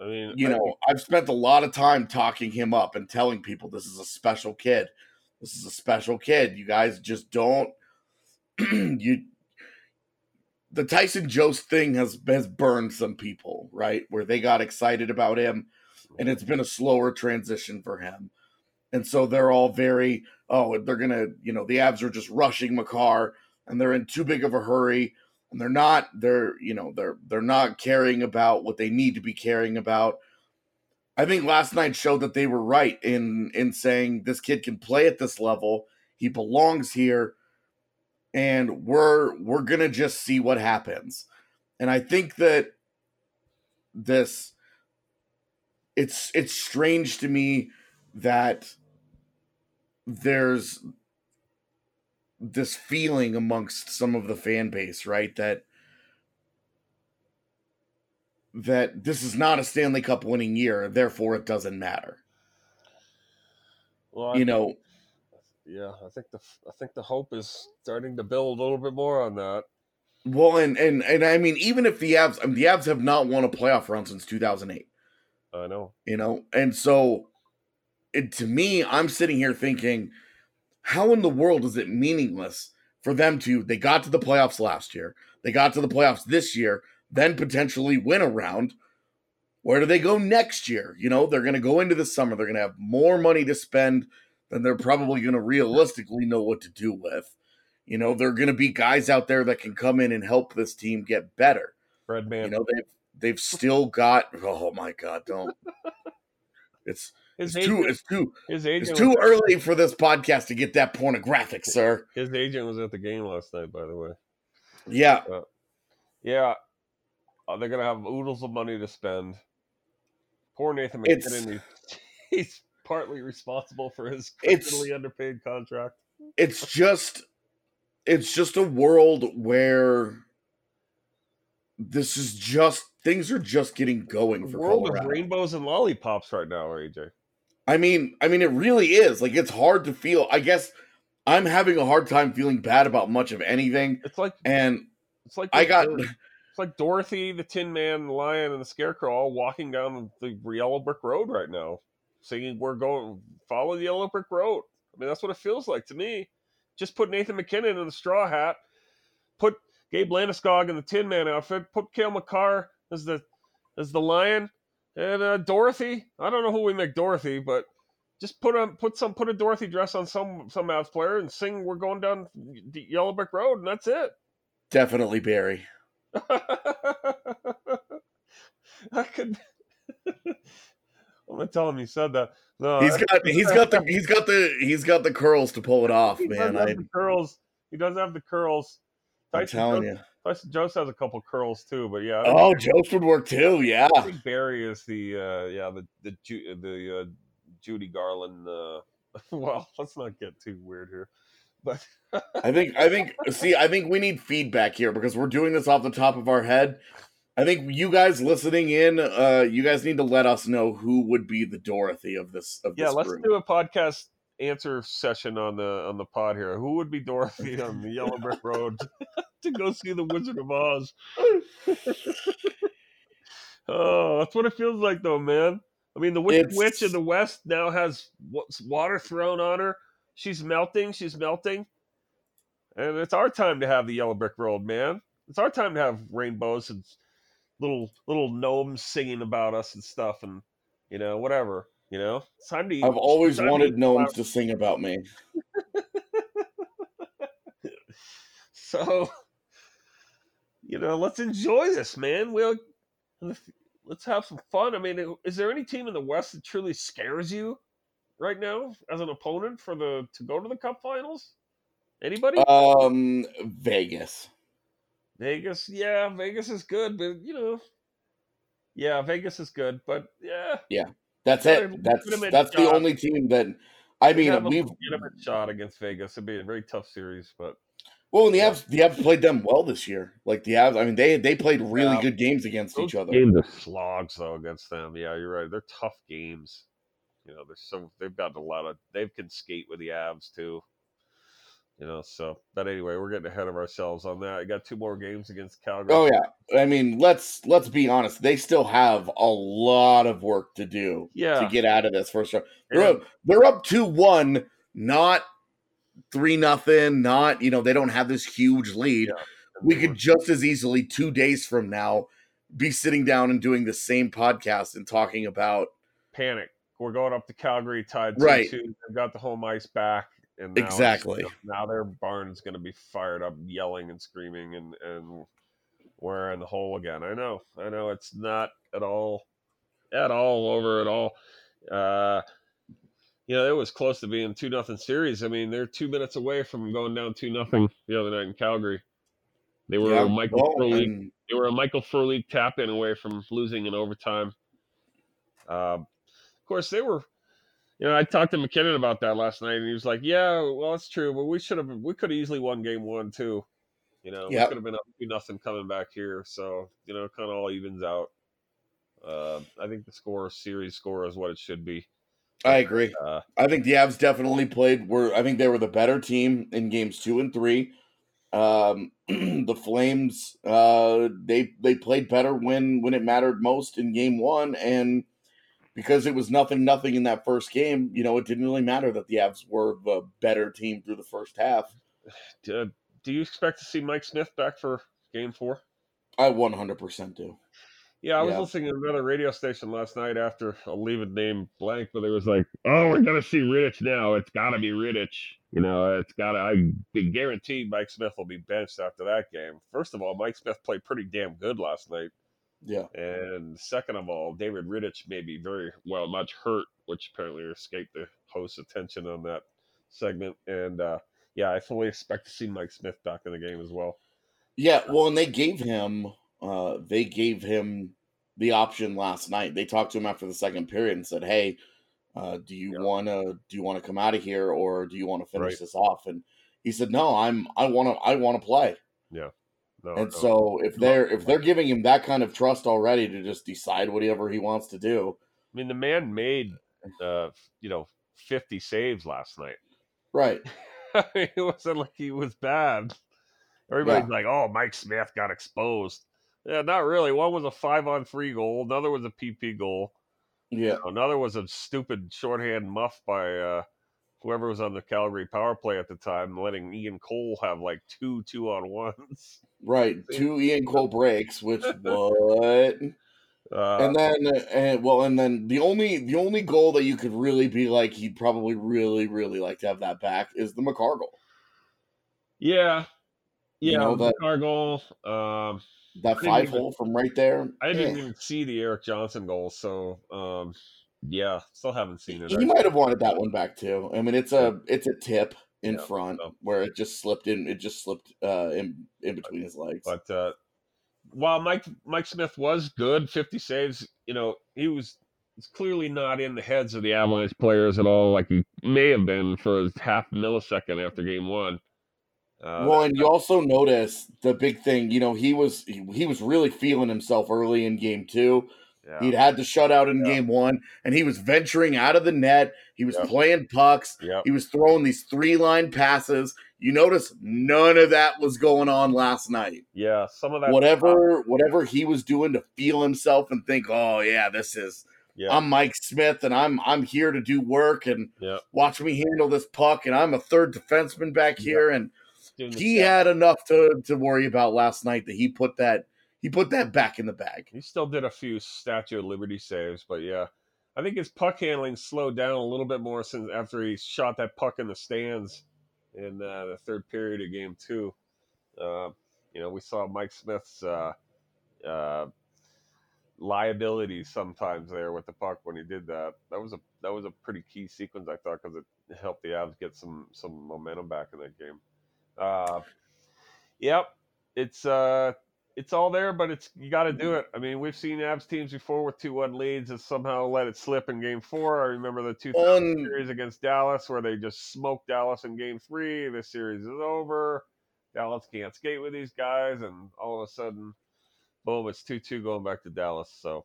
I mean,
you
I-
know, I've spent a lot of time talking him up and telling people this is a special kid. This is a special kid. You guys just don't you the Tyson Jost thing has has burned some people, right? Where they got excited about him and it's been a slower transition for him. And so they're all very, oh, they're gonna, you know, the Avs are just rushing Makar and they're in too big of a hurry and they're not they're you know they're they're not caring about what they need to be caring about. I think last night showed that they were right in in saying this kid can play at this level. He belongs here. And we're we're gonna just see what happens. And i think that this it's it's strange to me that there's this feeling amongst some of the fan base, right? That that this is not a Stanley Cup winning year, therefore it doesn't matter.
well, I
You
think-
know,
yeah, I think the I think the hope is starting to build a little bit more on that.
well, and and and I mean, even if the Avs, I mean, the Avs have not won a playoff round since 2008.
I know.
you know and so it, to me i'm sitting here thinking how in the world is it meaningless for them to they got to the playoffs last year they got to the playoffs this year then potentially win a round. Where do they go next year? You know they're going to go into the summer they're going to have more money to spend than they're probably going to realistically know what to do with. You know there are going to be guys out there that can come in and help this team get better.
Breadman.
you know they've they've still got oh my god don't. It's
his
it's too it's too
his
it's too early for this podcast to get that pornographic sir
his agent was at the game last night. By the way.
yeah
Yeah, uh, they're gonna have oodles of money to spend. Poor Nathan MacKinnon. He's, he's partly responsible for his criminally underpaid contract.
it's just it's just a world where this is just things are just getting going for
world
Colorado.
of rainbows and lollipops right now, AJ.
I mean, I mean, it really is. Like it's hard to feel. I guess I'm having a hard time feeling bad about much of anything.
It's like
And
it's like
I got
it's like Dorothy, the Tin Man, the Lion, and the Scarecrow all walking down the yellow brick road right now, singing "We're going follow the yellow brick road." I mean, that's what it feels like to me. Just put Nathan MacKinnon in the straw hat, put Gabe Landeskog in the Tin Man outfit, put Cale Makar as the as the Lion, and uh, Dorothy. I don't know who we make Dorothy, but just put a put some put a Dorothy dress on some some Mavs player and sing "We're going down the yellow brick road," and that's it.
definitely Barrie.
I could. I'm gonna tell him you said that. No,
He's got he's got the he's got the he's got the curls to pull it off,
he
man. I,
the curls. He does have the curls.
I'm
Tyson
telling
Jones,
you.
Tyson Jost has a couple curls too, but yeah.
Oh, Jost would work too. Yeah.
I think Barrie is the uh, yeah the the the uh, Judy Garland. Uh, well, let's not get too weird here, but
I think I think see I think we need feedback here because we're doing this off the top of our head. I think you guys listening in, uh, you guys need to let us know who would be the Dorothy of this of
yeah,
this
let's
group.
do a podcast answer session on the on the pod here. Who would be Dorothy on the Yellow Brick Road to go see the Wizard of Oz? oh, that's what it feels like, though, man. I mean, the Wicked
It's-
Witch in the West now has what's water thrown on her. She's melting. She's melting, and it's our time to have the Yellow Brick Road, man. It's our time to have rainbows and little little gnomes singing about us and stuff, and you know whatever. You know, it's time to. eat-
I've always
to
wanted
eat
gnomes to sing about me.
So, you know, let's enjoy this, man. We'll let's have some fun. I mean, is there any team in the West that truly scares you right now as an opponent for the to go to the Cup Finals? Anybody?
Um, Vegas.
Vegas, yeah, Vegas is good, but you know, yeah, Vegas is good, but yeah,
yeah,
That's a
it. That's that's the
shot.
only team that I mean
have a
we've
legitimate shot against Vegas. It'd be a very tough series, but
well and the Avs the Avs played them well this year. Like the Avs, I mean they they played really
Yeah.
good games against
Those
each other.
Games are
slogs though against them. Yeah, you're right. They're tough games. You know, they're so they've got a lot of they can skate with the Avs too. You know, so but anyway, we're getting ahead of ourselves on that. I got two more games against Calgary.
Oh yeah. I mean, let's let's be honest. They still have a lot of work to do
Yeah.
to get out of this first round. They're
And-
up, they're up two one, not three nothing. Not you know they don't have this huge lead.
Yeah.
We could just as easily two days from now be sitting down and doing the same podcast and talking about
panic. We're going up to Calgary tied two
Right.
two. They've got the home ice back. And now
Exactly.
now their barn is going to be fired up, yelling and screaming, and and we're in the hole again. I know, I know, it's not at all, at all over at all. Uh, you know, it was close to being two nothing series. I mean, they're two minutes away from going down two nothing the other night in Calgary. They were
Yeah,
a Michael
well,
Frolik
and-
they were a Michael Frolik tap in away from losing in overtime. Um, of course, they were. You know, I talked to MacKinnon about that last night, and he was like, "Yeah, well, that's true, but we should have. We could have easily won game one too. You know, we could have been up two nothing coming back here. So you know, kind of all evens out. Uh, I think the score, series score, is what it should be.
I agree.
Uh,
I think the Avs definitely played. Were I think they were the better team in games two and three. Um, the Flames, uh, they they played better when when it mattered most in game one, and because it was nothing nothing in that first game, you know, it didn't really matter that the Avs were a better team through the first half.
do, do you expect to see Mike Smith back for game four?
I one hundred percent do.
Yeah, I was
Yeah.
listening to another radio station last night after I'll leave it name blank, but it was like, "Oh, we're gonna see Rittich now. It's got to be Rittich. You know, it's got to. I guarantee Mike Smith will be benched after that game. First of all, Mike Smith played pretty damn good last night,
Yeah,
and second of all, David Rittich may be very well much hurt, which apparently escaped the host's attention on that segment. And uh, yeah, I fully expect to see Mike Smith back in the game as well.
yeah. Well, and they gave him, uh, they gave him the option last night. They talked to him after the second period and said, "Hey, uh, do you
Yeah.
want to do you want to come out of here or do you want to finish
Right.
this off?" And he said, "No, I'm I want to I want to play."
No,
and
no.
so if they're if they're giving him that kind of trust already to just decide whatever he wants to do,
I mean, the man made uh, you know, 50 saves last night.
Right.
it wasn't like he was bad. Everybody's yeah. like, "Oh, Mike Smith got exposed." Yeah, not really. One was a five on three goal. Another was a PP goal.
Yeah.
Another was a stupid shorthand muff by uh, whoever was on the Calgary power play at the time, letting Ian Cole have like two two on ones.
Right, two Ian Cole breaks. Which what? Uh, and then, and well, and then the only the only goal that you could really be like he'd probably really really like to have that back is the Makar goal.
Yeah, yeah, you know, that, Makar goal. Um,
that five even, hole from right there.
I didn't yeah. even see the Erik Johnson goal, so um, yeah, still haven't seen it.
He might have wanted that one back too. I mean, it's a it's a tip in yeah, front so. where it just slipped in. It just slipped uh, in in between his legs.
But uh, while Mike Mike Smith was good, 50 saves, you know, he was clearly not in the heads of the Avalanche players at all, like he may have been for a half millisecond after game one.
Uh, well, and you also notice the big thing. You know, he was he, he was really feeling himself early in game two. Yeah. He'd had the shutout in yeah. game one, and he was venturing out of the net. He was playing pucks. He was throwing these three line passes. You notice none of that was going on last night.
Yeah, some of that.
Whatever, whatever he was doing to feel himself and think, oh yeah, this is. Yeah. I'm Mike Smith, and I'm I'm here to do work and watch me handle this puck, and I'm a third defenseman back here, and he had enough to to worry about last night that he put that he put that back in the bag.
He still did a few Statue of Liberty saves, but yeah, I think his puck handling slowed down a little bit more since after he shot that puck in the stands in uh, the third period of game two. Uh, you know, we saw Mike Smith's uh, uh, liabilities sometimes there with the puck when he did that. That was a that was a pretty key sequence I thought because it helped the Avs get some some momentum back in that game. Uh, yep, it's uh, it's all there, but it's you got to do it. I mean, we've seen Avs teams before with two one leads and somehow let it slip in Game Four. I remember the two um, series against Dallas where they just smoked Dallas in Game Three. This series is over. Dallas can't skate with these guys, and all of a sudden, boom, it's two two going back to Dallas. So.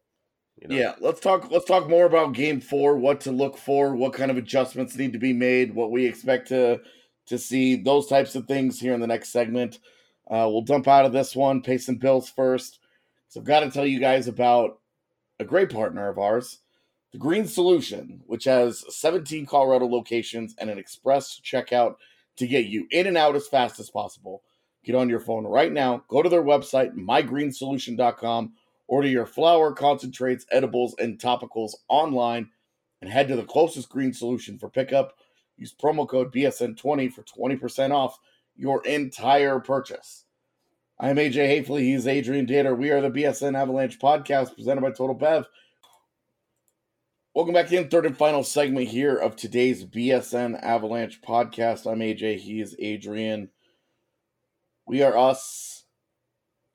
You know. Yeah, let's talk. Let's talk more about Game Four. What to look for. What kind of adjustments need to be made. What we expect to to see. Those types of things here in the next segment. Uh, we'll dump out of this one, pay some bills first. So I've got to tell you guys about a great partner of ours, The Green Solution, which has 17 Colorado locations and an express checkout to get you in and out as fast as possible. Get on your phone right now, go to their website, mygreensolution.com, order your flower, concentrates, edibles, and topicals online, and head to the closest green solution for pickup. Use promo code BSN20 for 20% off your entire purchase. I'm AJ Haefele. He's Adrian Dater. We are the BSN Avalanche podcast presented by Total Bev. Welcome back in third and final segment here of today's BSN Avalanche podcast. I'm AJ. He is Adrian. We are us.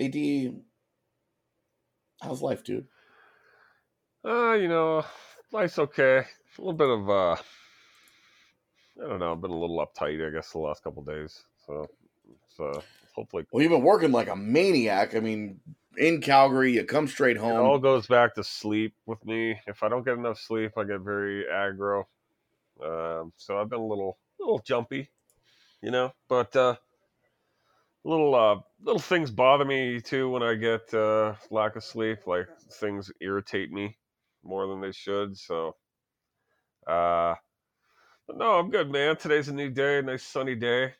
AD, how's life, dude?
Uh, you know, life's okay. A little bit of uh I don't know, I've been a little uptight, I guess, the last couple days. So, so hopefully.
Well, you've been working like a maniac. I mean, in Calgary, you come straight home. It
all goes back to sleep with me. If I don't get enough sleep, I get very aggro. Um, so I've been a little, little jumpy, you know. But uh, little, uh, little things bother me too when I get uh, lack of sleep. Like things irritate me more than they should. So, uh, but no, I'm good, man. Today's a new day, nice sunny day.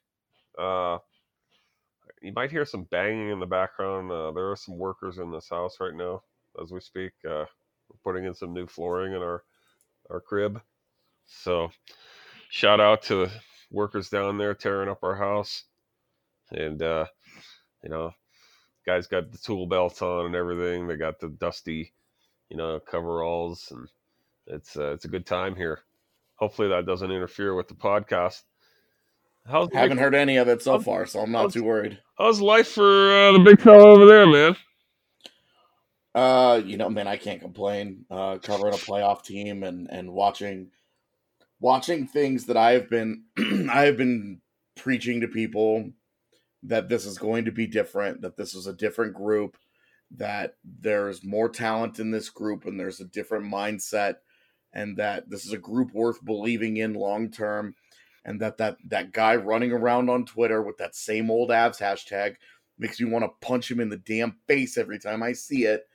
Uh, you might hear some banging in the background. Uh, there are some workers in this house right now as we speak. Uh, putting in some new flooring in our our crib. So, shout out to the workers down there tearing up our house. And uh, you know, guys got the tool belts on and everything. They got the dusty, you know, coveralls, and it's uh, it's a good time here. Hopefully that doesn't interfere with the podcast.
How's Haven't heard any of it so far, so I'm not too worried.
How's life for uh, the big fellow over there, man?
Uh, you know, man, I can't complain. Uh, covering a playoff team and and watching watching things that I have been I have been preaching to people that this is going to be different, that this is a different group, that there's more talent in this group and there's a different mindset and that this is a group worth believing in long term and that that that guy running around on Twitter with that same old Avs hashtag makes me want to punch him in the damn face every time I see it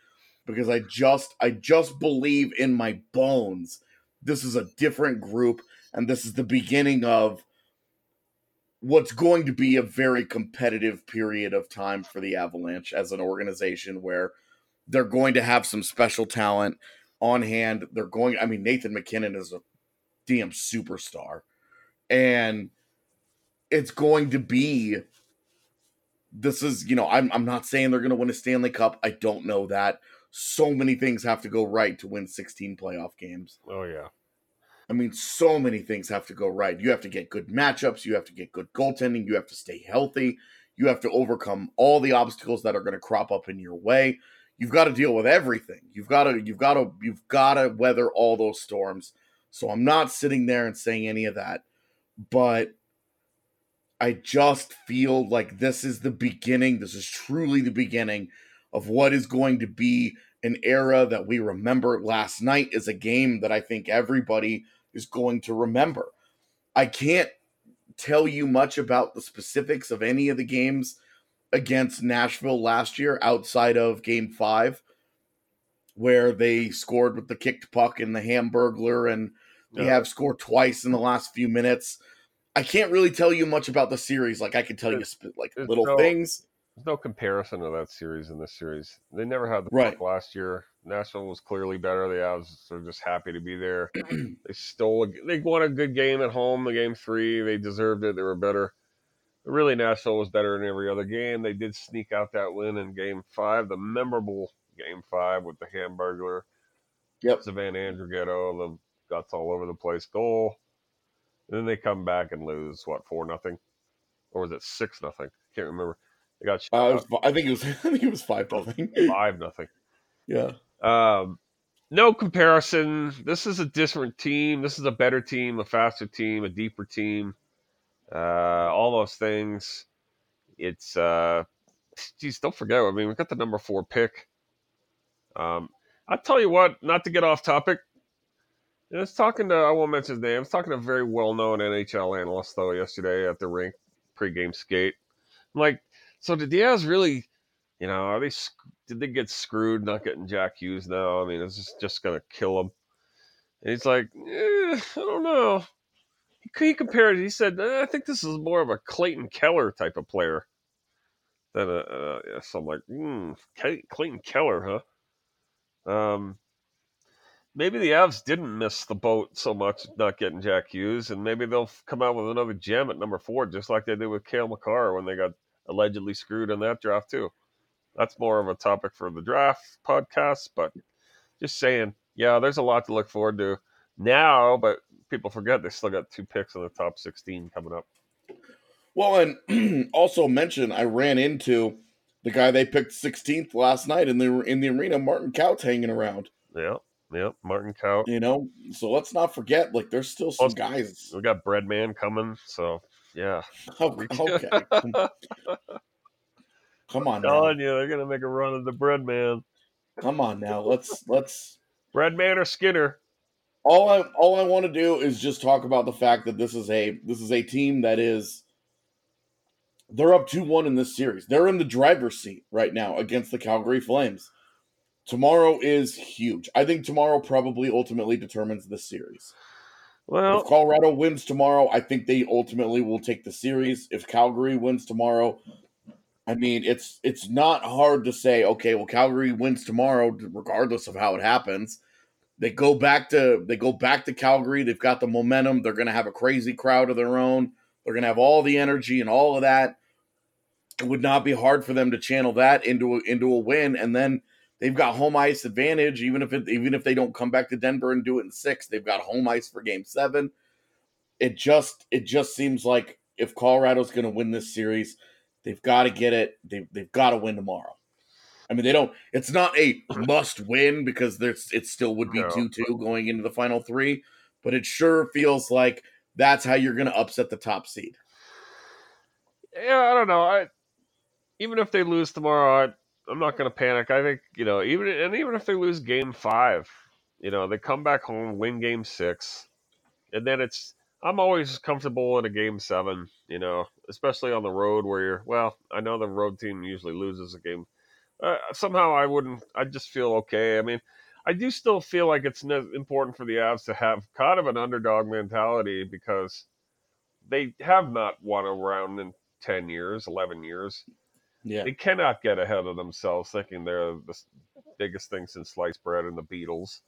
because I just I just believe in my bones this is a different group and this is the beginning of what's going to be a very competitive period of time for the Avalanche as an organization where they're going to have some special talent on hand. They're going I mean Nathan MacKinnon is a damn superstar and it's going to be this is you know I'm I'm not saying they're going to win a Stanley Cup. I don't know that. So many things have to go right to win 16 playoff games.
Oh yeah.
I mean, so many things have to go right. You have to get good matchups. You have to get good goaltending. You have to stay healthy. You have to overcome all the obstacles that are going to crop up in your way. You've got to deal with everything. You've got to, you've got to, you've got to weather all those storms. So I'm not sitting there and saying any of that but I just feel like this is the beginning. This is truly the beginning of what is going to be an era that we remember. Last night is a game that I think everybody is going to remember. I can't tell you much about the specifics of any of the games against Nashville last year outside of game five, where they scored with the kicked puck and the hamburglar and they have scored twice in the last few minutes. I can't really tell you much about the series. Like I can tell
There's-
you like little
no-
things.
There's no comparison to that series in this series. They never had the
Right.
puck last year. Nashville was clearly better. The Avs are just happy to be there. they stole. A, they won a good game at home. The game three, they deserved it. They were better. Really, Nashville was better in every other game. They did sneak out that win in Game Five, the memorable Game Five with the Hamburglar,
Yep.
Sven Andrighetto, the guts all over the place goal. And then they come back and lose what four nothing, or was it six nothing? Can't remember. They got
Uh, was, I think it was. I think it was five nothing.
five nothing.
yeah.
Um, no comparison. This is a different team. This is a better team, a faster team, a deeper team. Uh, all those things. It's uh, geez, don't forget. I mean, we got the number four pick. Um, I tell you what, not to get off topic. I was talking to I won't mention his name. I was talking to a very well-known NHL analyst though yesterday at the rink pregame skate. I'm like, so did Avs really, you know, are they did they get screwed not getting Jack Hughes now? I mean, is this just gonna kill him? And he's like, eh, I don't know. He, he compared. He said, eh, I think this is more of a Clayton Keller type of player than a. Uh, so I'm like, hmm, Clayton Keller, huh? Um, maybe the Avs didn't miss the boat so much not getting Jack Hughes, and maybe they'll come out with another gem at number four, just like they did with Cale Makar when they got allegedly screwed in that draft too. That's more of a topic for the draft podcast, but just saying, yeah, there's a lot to look forward to now, but people forget they still got two picks in the top 16 coming up.
Well, and also mention I ran into the guy they picked 16th last night in the in the arena, Martin Kaut, hanging around.
Yeah, yeah, Martin Kaut.
You know, so let's not forget, like, there's still some
Also-
guys.
We got Breadman coming, so yeah.
Oh, okay, okay. come, on now.
telling you, they're gonna make a run at the Breadman.
Come on now. Let's let's
Breadman or Skinner.
all I all I want to do is just talk about the fact that this is a this is a team that is they're up 2-1 in this series. They're in the driver's seat right now against the Calgary Flames. Tomorrow is huge. I think tomorrow probably ultimately determines the series.
Well,
if Colorado wins tomorrow, I think they ultimately will take the series. If Calgary wins tomorrow, I mean, it's it's not hard to say, okay, well Calgary wins tomorrow regardless of how it happens. They go back to they go back to Calgary. They've got the momentum. They're going to have a crazy crowd of their own. They're going to have all the energy and all of that. It would not be hard for them to channel that into a, into a win and then they've got home ice advantage even if it, even if they don't come back to Denver and do it in 6. They've got home ice for game 7. It just it just seems like if Colorado's going to win this series, they've got to get it. They they've got to win tomorrow. I mean, they don't. It's not a mm-hmm. must win because there's it still would be two two going into the final three, but it sure feels like that's how you're going to upset the top seed.
yeah, I don't know. I even if they lose tomorrow, I, I'm not going to panic. I think you know, even and even if they lose Game Five, You know, they come back home, win game six, and then it's I'm always comfortable in a game seven, you know, especially on the road where you're well, I know the road team usually loses a game. Uh, somehow I wouldn't I just feel okay. I mean, I do still feel like it's important for the Avs to have kind of an underdog mentality because they have not won a round in 10 years, 11 years.
Yeah.
They cannot get ahead of themselves thinking they're the biggest thing since sliced bread and the Beatles.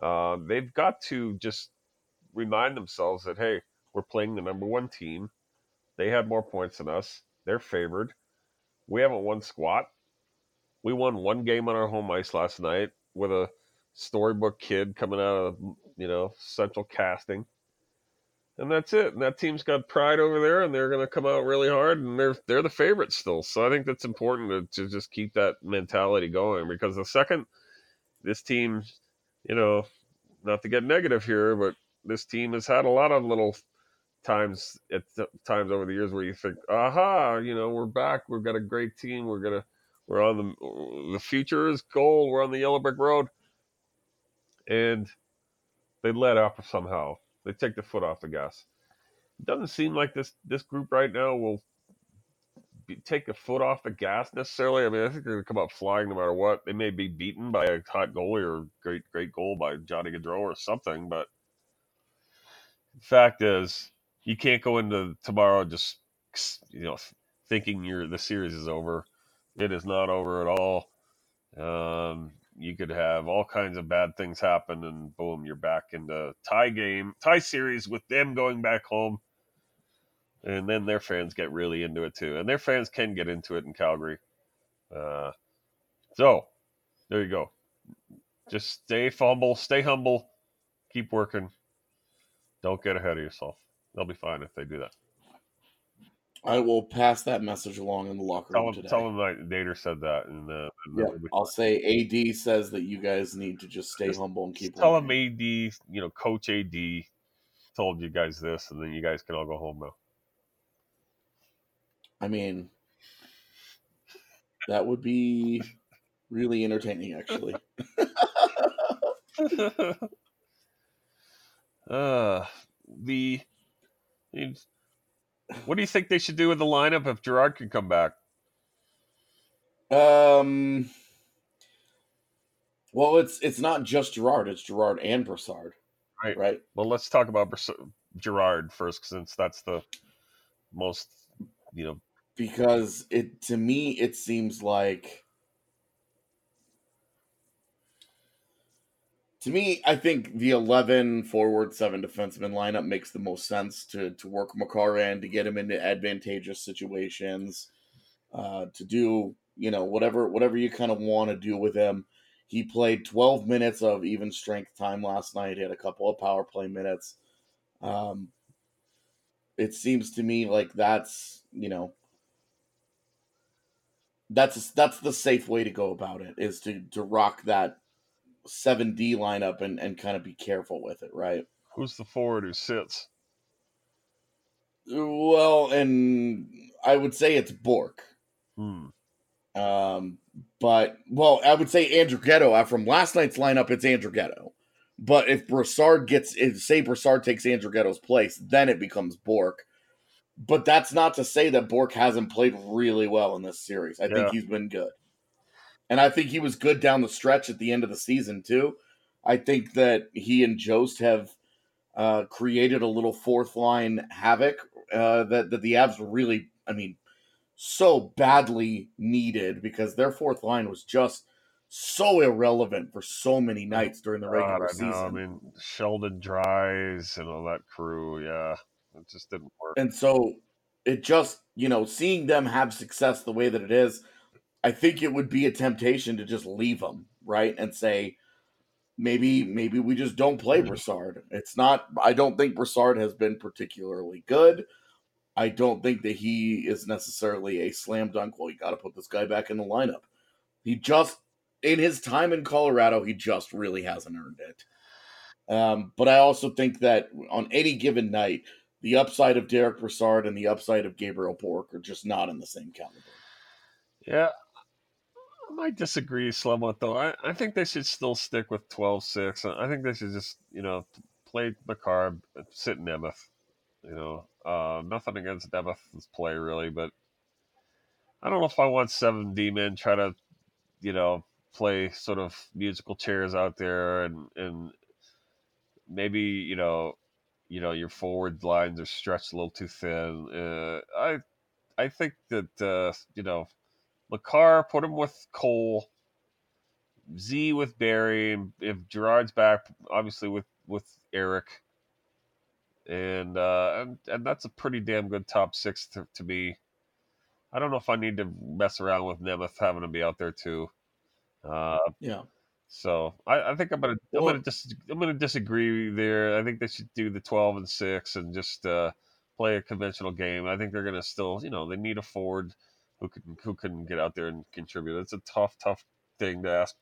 Uh, they've got to just remind themselves that, hey, we're playing the number one team. They had more points than us. They're favored. We haven't won squat. We won one game on our home ice last night with a storybook kid coming out of you know central casting and that's it. And that team's got pride over there and they're going to come out really hard and they're they're the favorites still. So i think that's important to, to just keep that mentality going because the second this team you know not to get negative here but this team has had a lot of little times at times over the years where you think aha you know we're back. We've got a great team. We're gonna we're on the the future is gold. We're on the yellow brick road. And they let up somehow. They take the foot off the gas. It doesn't seem like this this group right now will be, take a foot off the gas necessarily. I mean, I think they're going to come out flying no matter what. They may be beaten by a hot goalie or great great goal by Johnny Gaudreau or something, but the fact is, you can't go into tomorrow just you know thinking you're the series is over. It is not over at all. Um, you could have all kinds of bad things happen, and boom, you're back in the tie game, tie series with them going back home. And then their fans get really into it too. And their fans can get into it in Calgary. Uh, so there you go. Just stay humble, stay humble, keep working. Don't get ahead of yourself. They'll be fine if they do that.
I will pass that message along in the locker
tell
room
him,
today.
Tell him that Dater said that. And,
yeah, I'll say AD says that you guys need to just stay
just
humble and keep.
Tell him AD, you know, Coach AD told you guys this, and then you guys can all go home now.
I mean, that would be really entertaining, actually.
uh, the what do you think they should do with the lineup if Girard can come back?
Um. Well, it's it's not just Girard; it's Girard and Brassard.
Right.
Right.
Well, let's talk about Girard first, since that's the most, you know,
Because it to me it seems like to me, I think the eleven forward, seven defenseman lineup makes the most sense to to work Makar in to get him into advantageous situations, uh, to do you know whatever whatever you kind of want to do with him. He played twelve minutes of even strength time last night. He had a couple of power play minutes. Um, it seems to me like that's you know that's that's the safe way to go about it is to to rock that 7D lineup and and kind of be careful with it, right?
who's the forward who sits?
Well, and I would say it's Bourque.
Hmm.
Um, but well, I would say Andrighetto. Uh, From last night's lineup, it's Andrighetto. But if Brassard gets, if say Brassard takes Andrighetto's place, then it becomes Bourque. But that's not to say that Bourque hasn't played really well in this series. I
Yeah.
think he's been good, and I think he was good down the stretch at the end of the season too. I think that he and Jost have uh, created a little fourth line havoc uh, that that the Avs really, I mean, so badly needed because their fourth line was just so irrelevant for so many nights during the regular
God, I
season.
I mean, Sheldon Dries and all that crew. Yeah, it just didn't work.
And so it just, you know, seeing them have success the way that it is, I think it would be a temptation to just leave him, right? And say, maybe, maybe we just don't play Brassard. It's not, I don't think Brassard has been particularly good. I don't think that he is necessarily a slam dunk. Well, you got to put this guy back in the lineup. He just, in his time in Colorado, he just really hasn't earned it. Um, but I also think that on any given night, the upside of Derick Brassard and the upside of Gabriel Bourque are just not in the same caliber.
Yeah, I might disagree, Slumut, though. I, I think they should still stick with 12 6. I think they should just, you know, play Makar, sit Nemeth. You know, uh, nothing against Nemeth's play, really, but I don't know if I want seven D men try to, you know, play sort of musical chairs out there and, and maybe, you know, you know, your forward lines are stretched a little too thin. Uh, I I think that, uh, you know, Makar, put him with Cole, Z with Barrie, and if Girard's back, obviously with with Erik, and uh, and and that's a pretty damn good top six to, to me. I don't know if I need to mess around with Nemeth having to be out there too. Uh,
yeah.
So I, I, think I'm gonna I'm gonna dis, I'm gonna disagree there. I think they should do the twelve and six and just uh, play a conventional game. I think they're gonna still you know they need a forward who can who can get out there and contribute. It's a tough tough thing to ask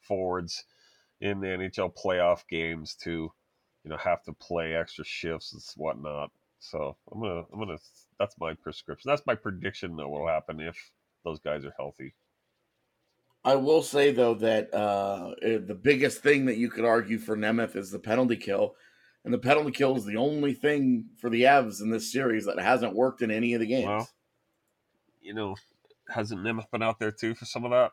forwards in the NHL playoff games to you know have to play extra shifts and whatnot. So I'm gonna I'm gonna that's my prescription. That's my prediction that will happen if those guys are healthy.
I will say though that uh, eh, the biggest thing that you could argue for Nemeth is the penalty kill, and the penalty kill is the only thing for the Avs in this series that hasn't worked in any of the games. Well,
you know, hasn't Nemeth been out there too for some of that?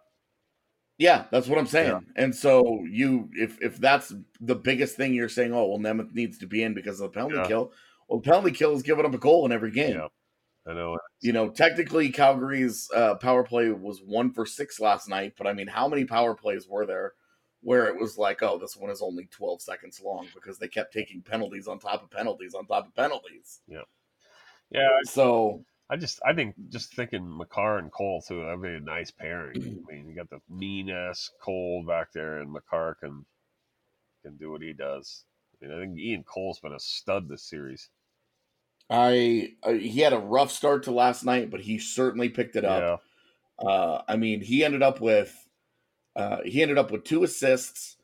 Yeah, that's what I'm saying. Yeah. And so you, if if that's the biggest thing you're saying, oh well, Nemeth needs to be in because of the penalty yeah. kill. Well, the penalty kill is giving up a goal in every game. Yeah.
I know.
You know, technically Calgary's uh, power play was one for six last night, but I mean, how many power plays were there where it was like, oh, this one is only 12 seconds long because they kept taking penalties on top of penalties on top of penalties.
Yeah. Yeah.
So
I just, I think just thinking Makar and Cole too, that'd be a nice pairing. I mean, you got the mean ass Cole back there, and Makar can can do what he does. I mean, I think Ian Cole's been a stud this series.
I uh, he had a rough start to last night, but he certainly picked it up. Yeah. Uh, I mean, he ended up with uh, he ended up with two assists.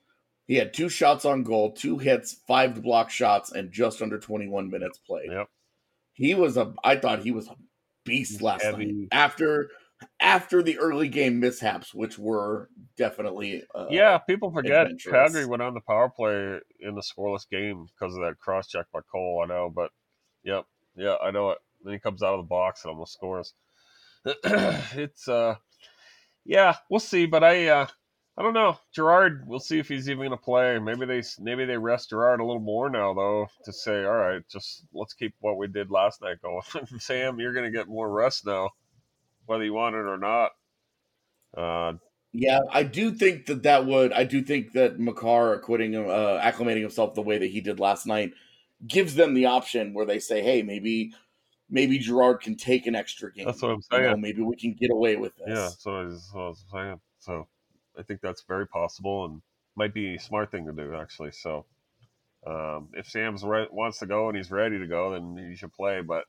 He had two shots on goal, two hits, five block shots, and just under 21 minutes played.
Yep.
He was a. I thought he was a beast last Heavy. night. After after the early game mishaps, which were definitely
uh, yeah. People forget Calgary went on the power play in the scoreless game because of that cross check by Cole. I know, but yep, yeah, I know it. Then he comes out of the box and almost scores. it's uh, yeah, we'll see. But I uh, I don't know. Girard, we'll see if he's even going to play. Maybe they maybe they rest Girard a little more now though to say, all right, just let's keep what we did last night going. Sam, you're going to get more rest now, whether you want it or not. Uh,
yeah, I do think that that would. I do think that Makar acquitting, uh, acclimating himself the way that he did last night gives them the option where they say, "Hey, maybe maybe Girard can take an extra game.
That's what I'm saying. You know,
maybe we can get away with this."
Yeah, that's what I was, what I was saying. So I think that's very possible and might be a smart thing to do actually. So um, if Sam's re- wants to go and he's ready to go, then he should play. But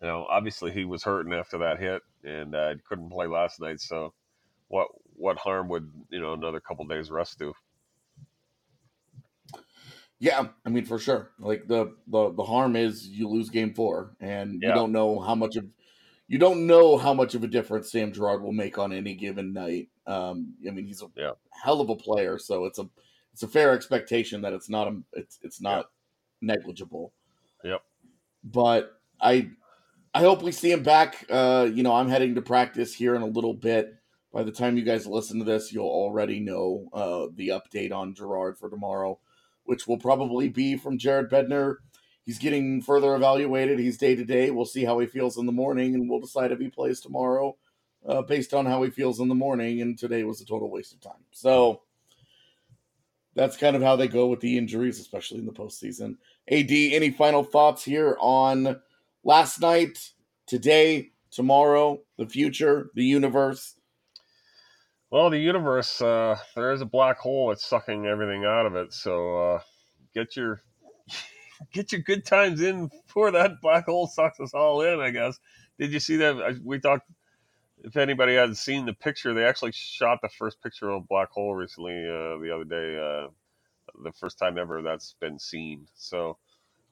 you know, obviously he was hurting after that hit and uh, couldn't play last night. So what what harm would you know another couple days rest do?
Yeah, I mean for sure. Like the the the harm is you lose game four, and yeah. you don't know how much of you don't know how much of a difference Sam Girard will make on any given night. Um, I mean he's a
yeah.
hell of a player, so it's a it's a fair expectation that it's not a it's it's not negligible.
Yep.
But I I hope we see him back. Uh, you know, I'm heading to practice here in a little bit. By the time you guys listen to this, you'll already know uh, the update on Girard for tomorrow which will probably be from Jared Bednar. He's getting further evaluated. He's day to day. We'll see how he feels in the morning, and we'll decide if he plays tomorrow uh, based on how he feels in the morning. And today was a total waste of time. So that's kind of how they go with the injuries, especially in the postseason. AD, any final thoughts here on last night, today, tomorrow, the future, the universe?
Well, the universe, uh, there is a black hole that's sucking everything out of it. So uh, get your get your good times in before that black hole sucks us all in. I guess. Did you see that? We talked. If anybody hasn't seen the picture, they actually shot the first picture of a black hole recently uh, the other day. Uh, the first time ever that's been seen. So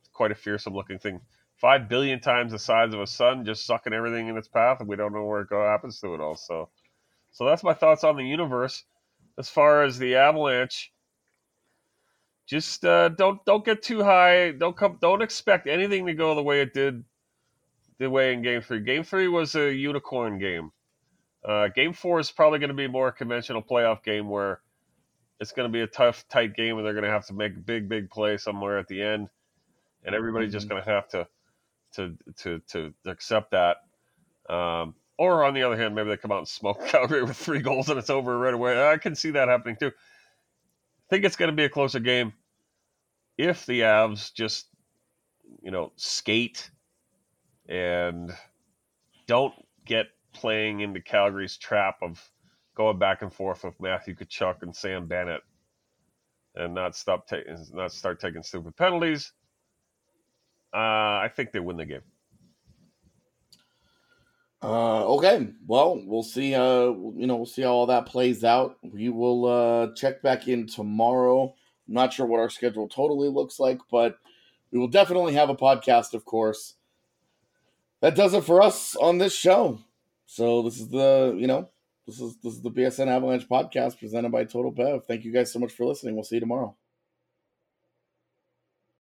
it's quite a fearsome looking thing. Five billion times the size of a sun, just sucking everything in its path, and we don't know where it happens to it all. So So that's my thoughts on the universe. As far as the Avalanche, just uh, don't don't get too high. Don't come. Don't expect anything to go the way it did. The way in Game Three. Game Three was a unicorn game. Uh, game Four is probably going to be a more conventional playoff game where it's going to be a tough, tight game, and they're going to have to make a big, big play somewhere at the end, and everybody's just going to have to to to to accept that. Um, or on the other hand, maybe they come out and smoke Calgary with three goals and it's over right away. I can see that happening too. I think it's going to be a closer game if the Avs just, you know, skate and don't get playing into Calgary's trap of going back and forth with Matthew Tkachuk and Sam Bennett and not stop taking not start taking stupid penalties. Uh, I think they win the game.
Uh, okay. Well, we'll see. Uh, you know, we'll see how all that plays out. We will uh, check back in tomorrow. I'm not sure what our schedule totally looks like, but we will definitely have a podcast, of course. That does it for us on this show. So this is the, you know, this is this is the BSN Avalanche podcast presented by Total Bev. Thank you guys so much for listening. We'll see you tomorrow.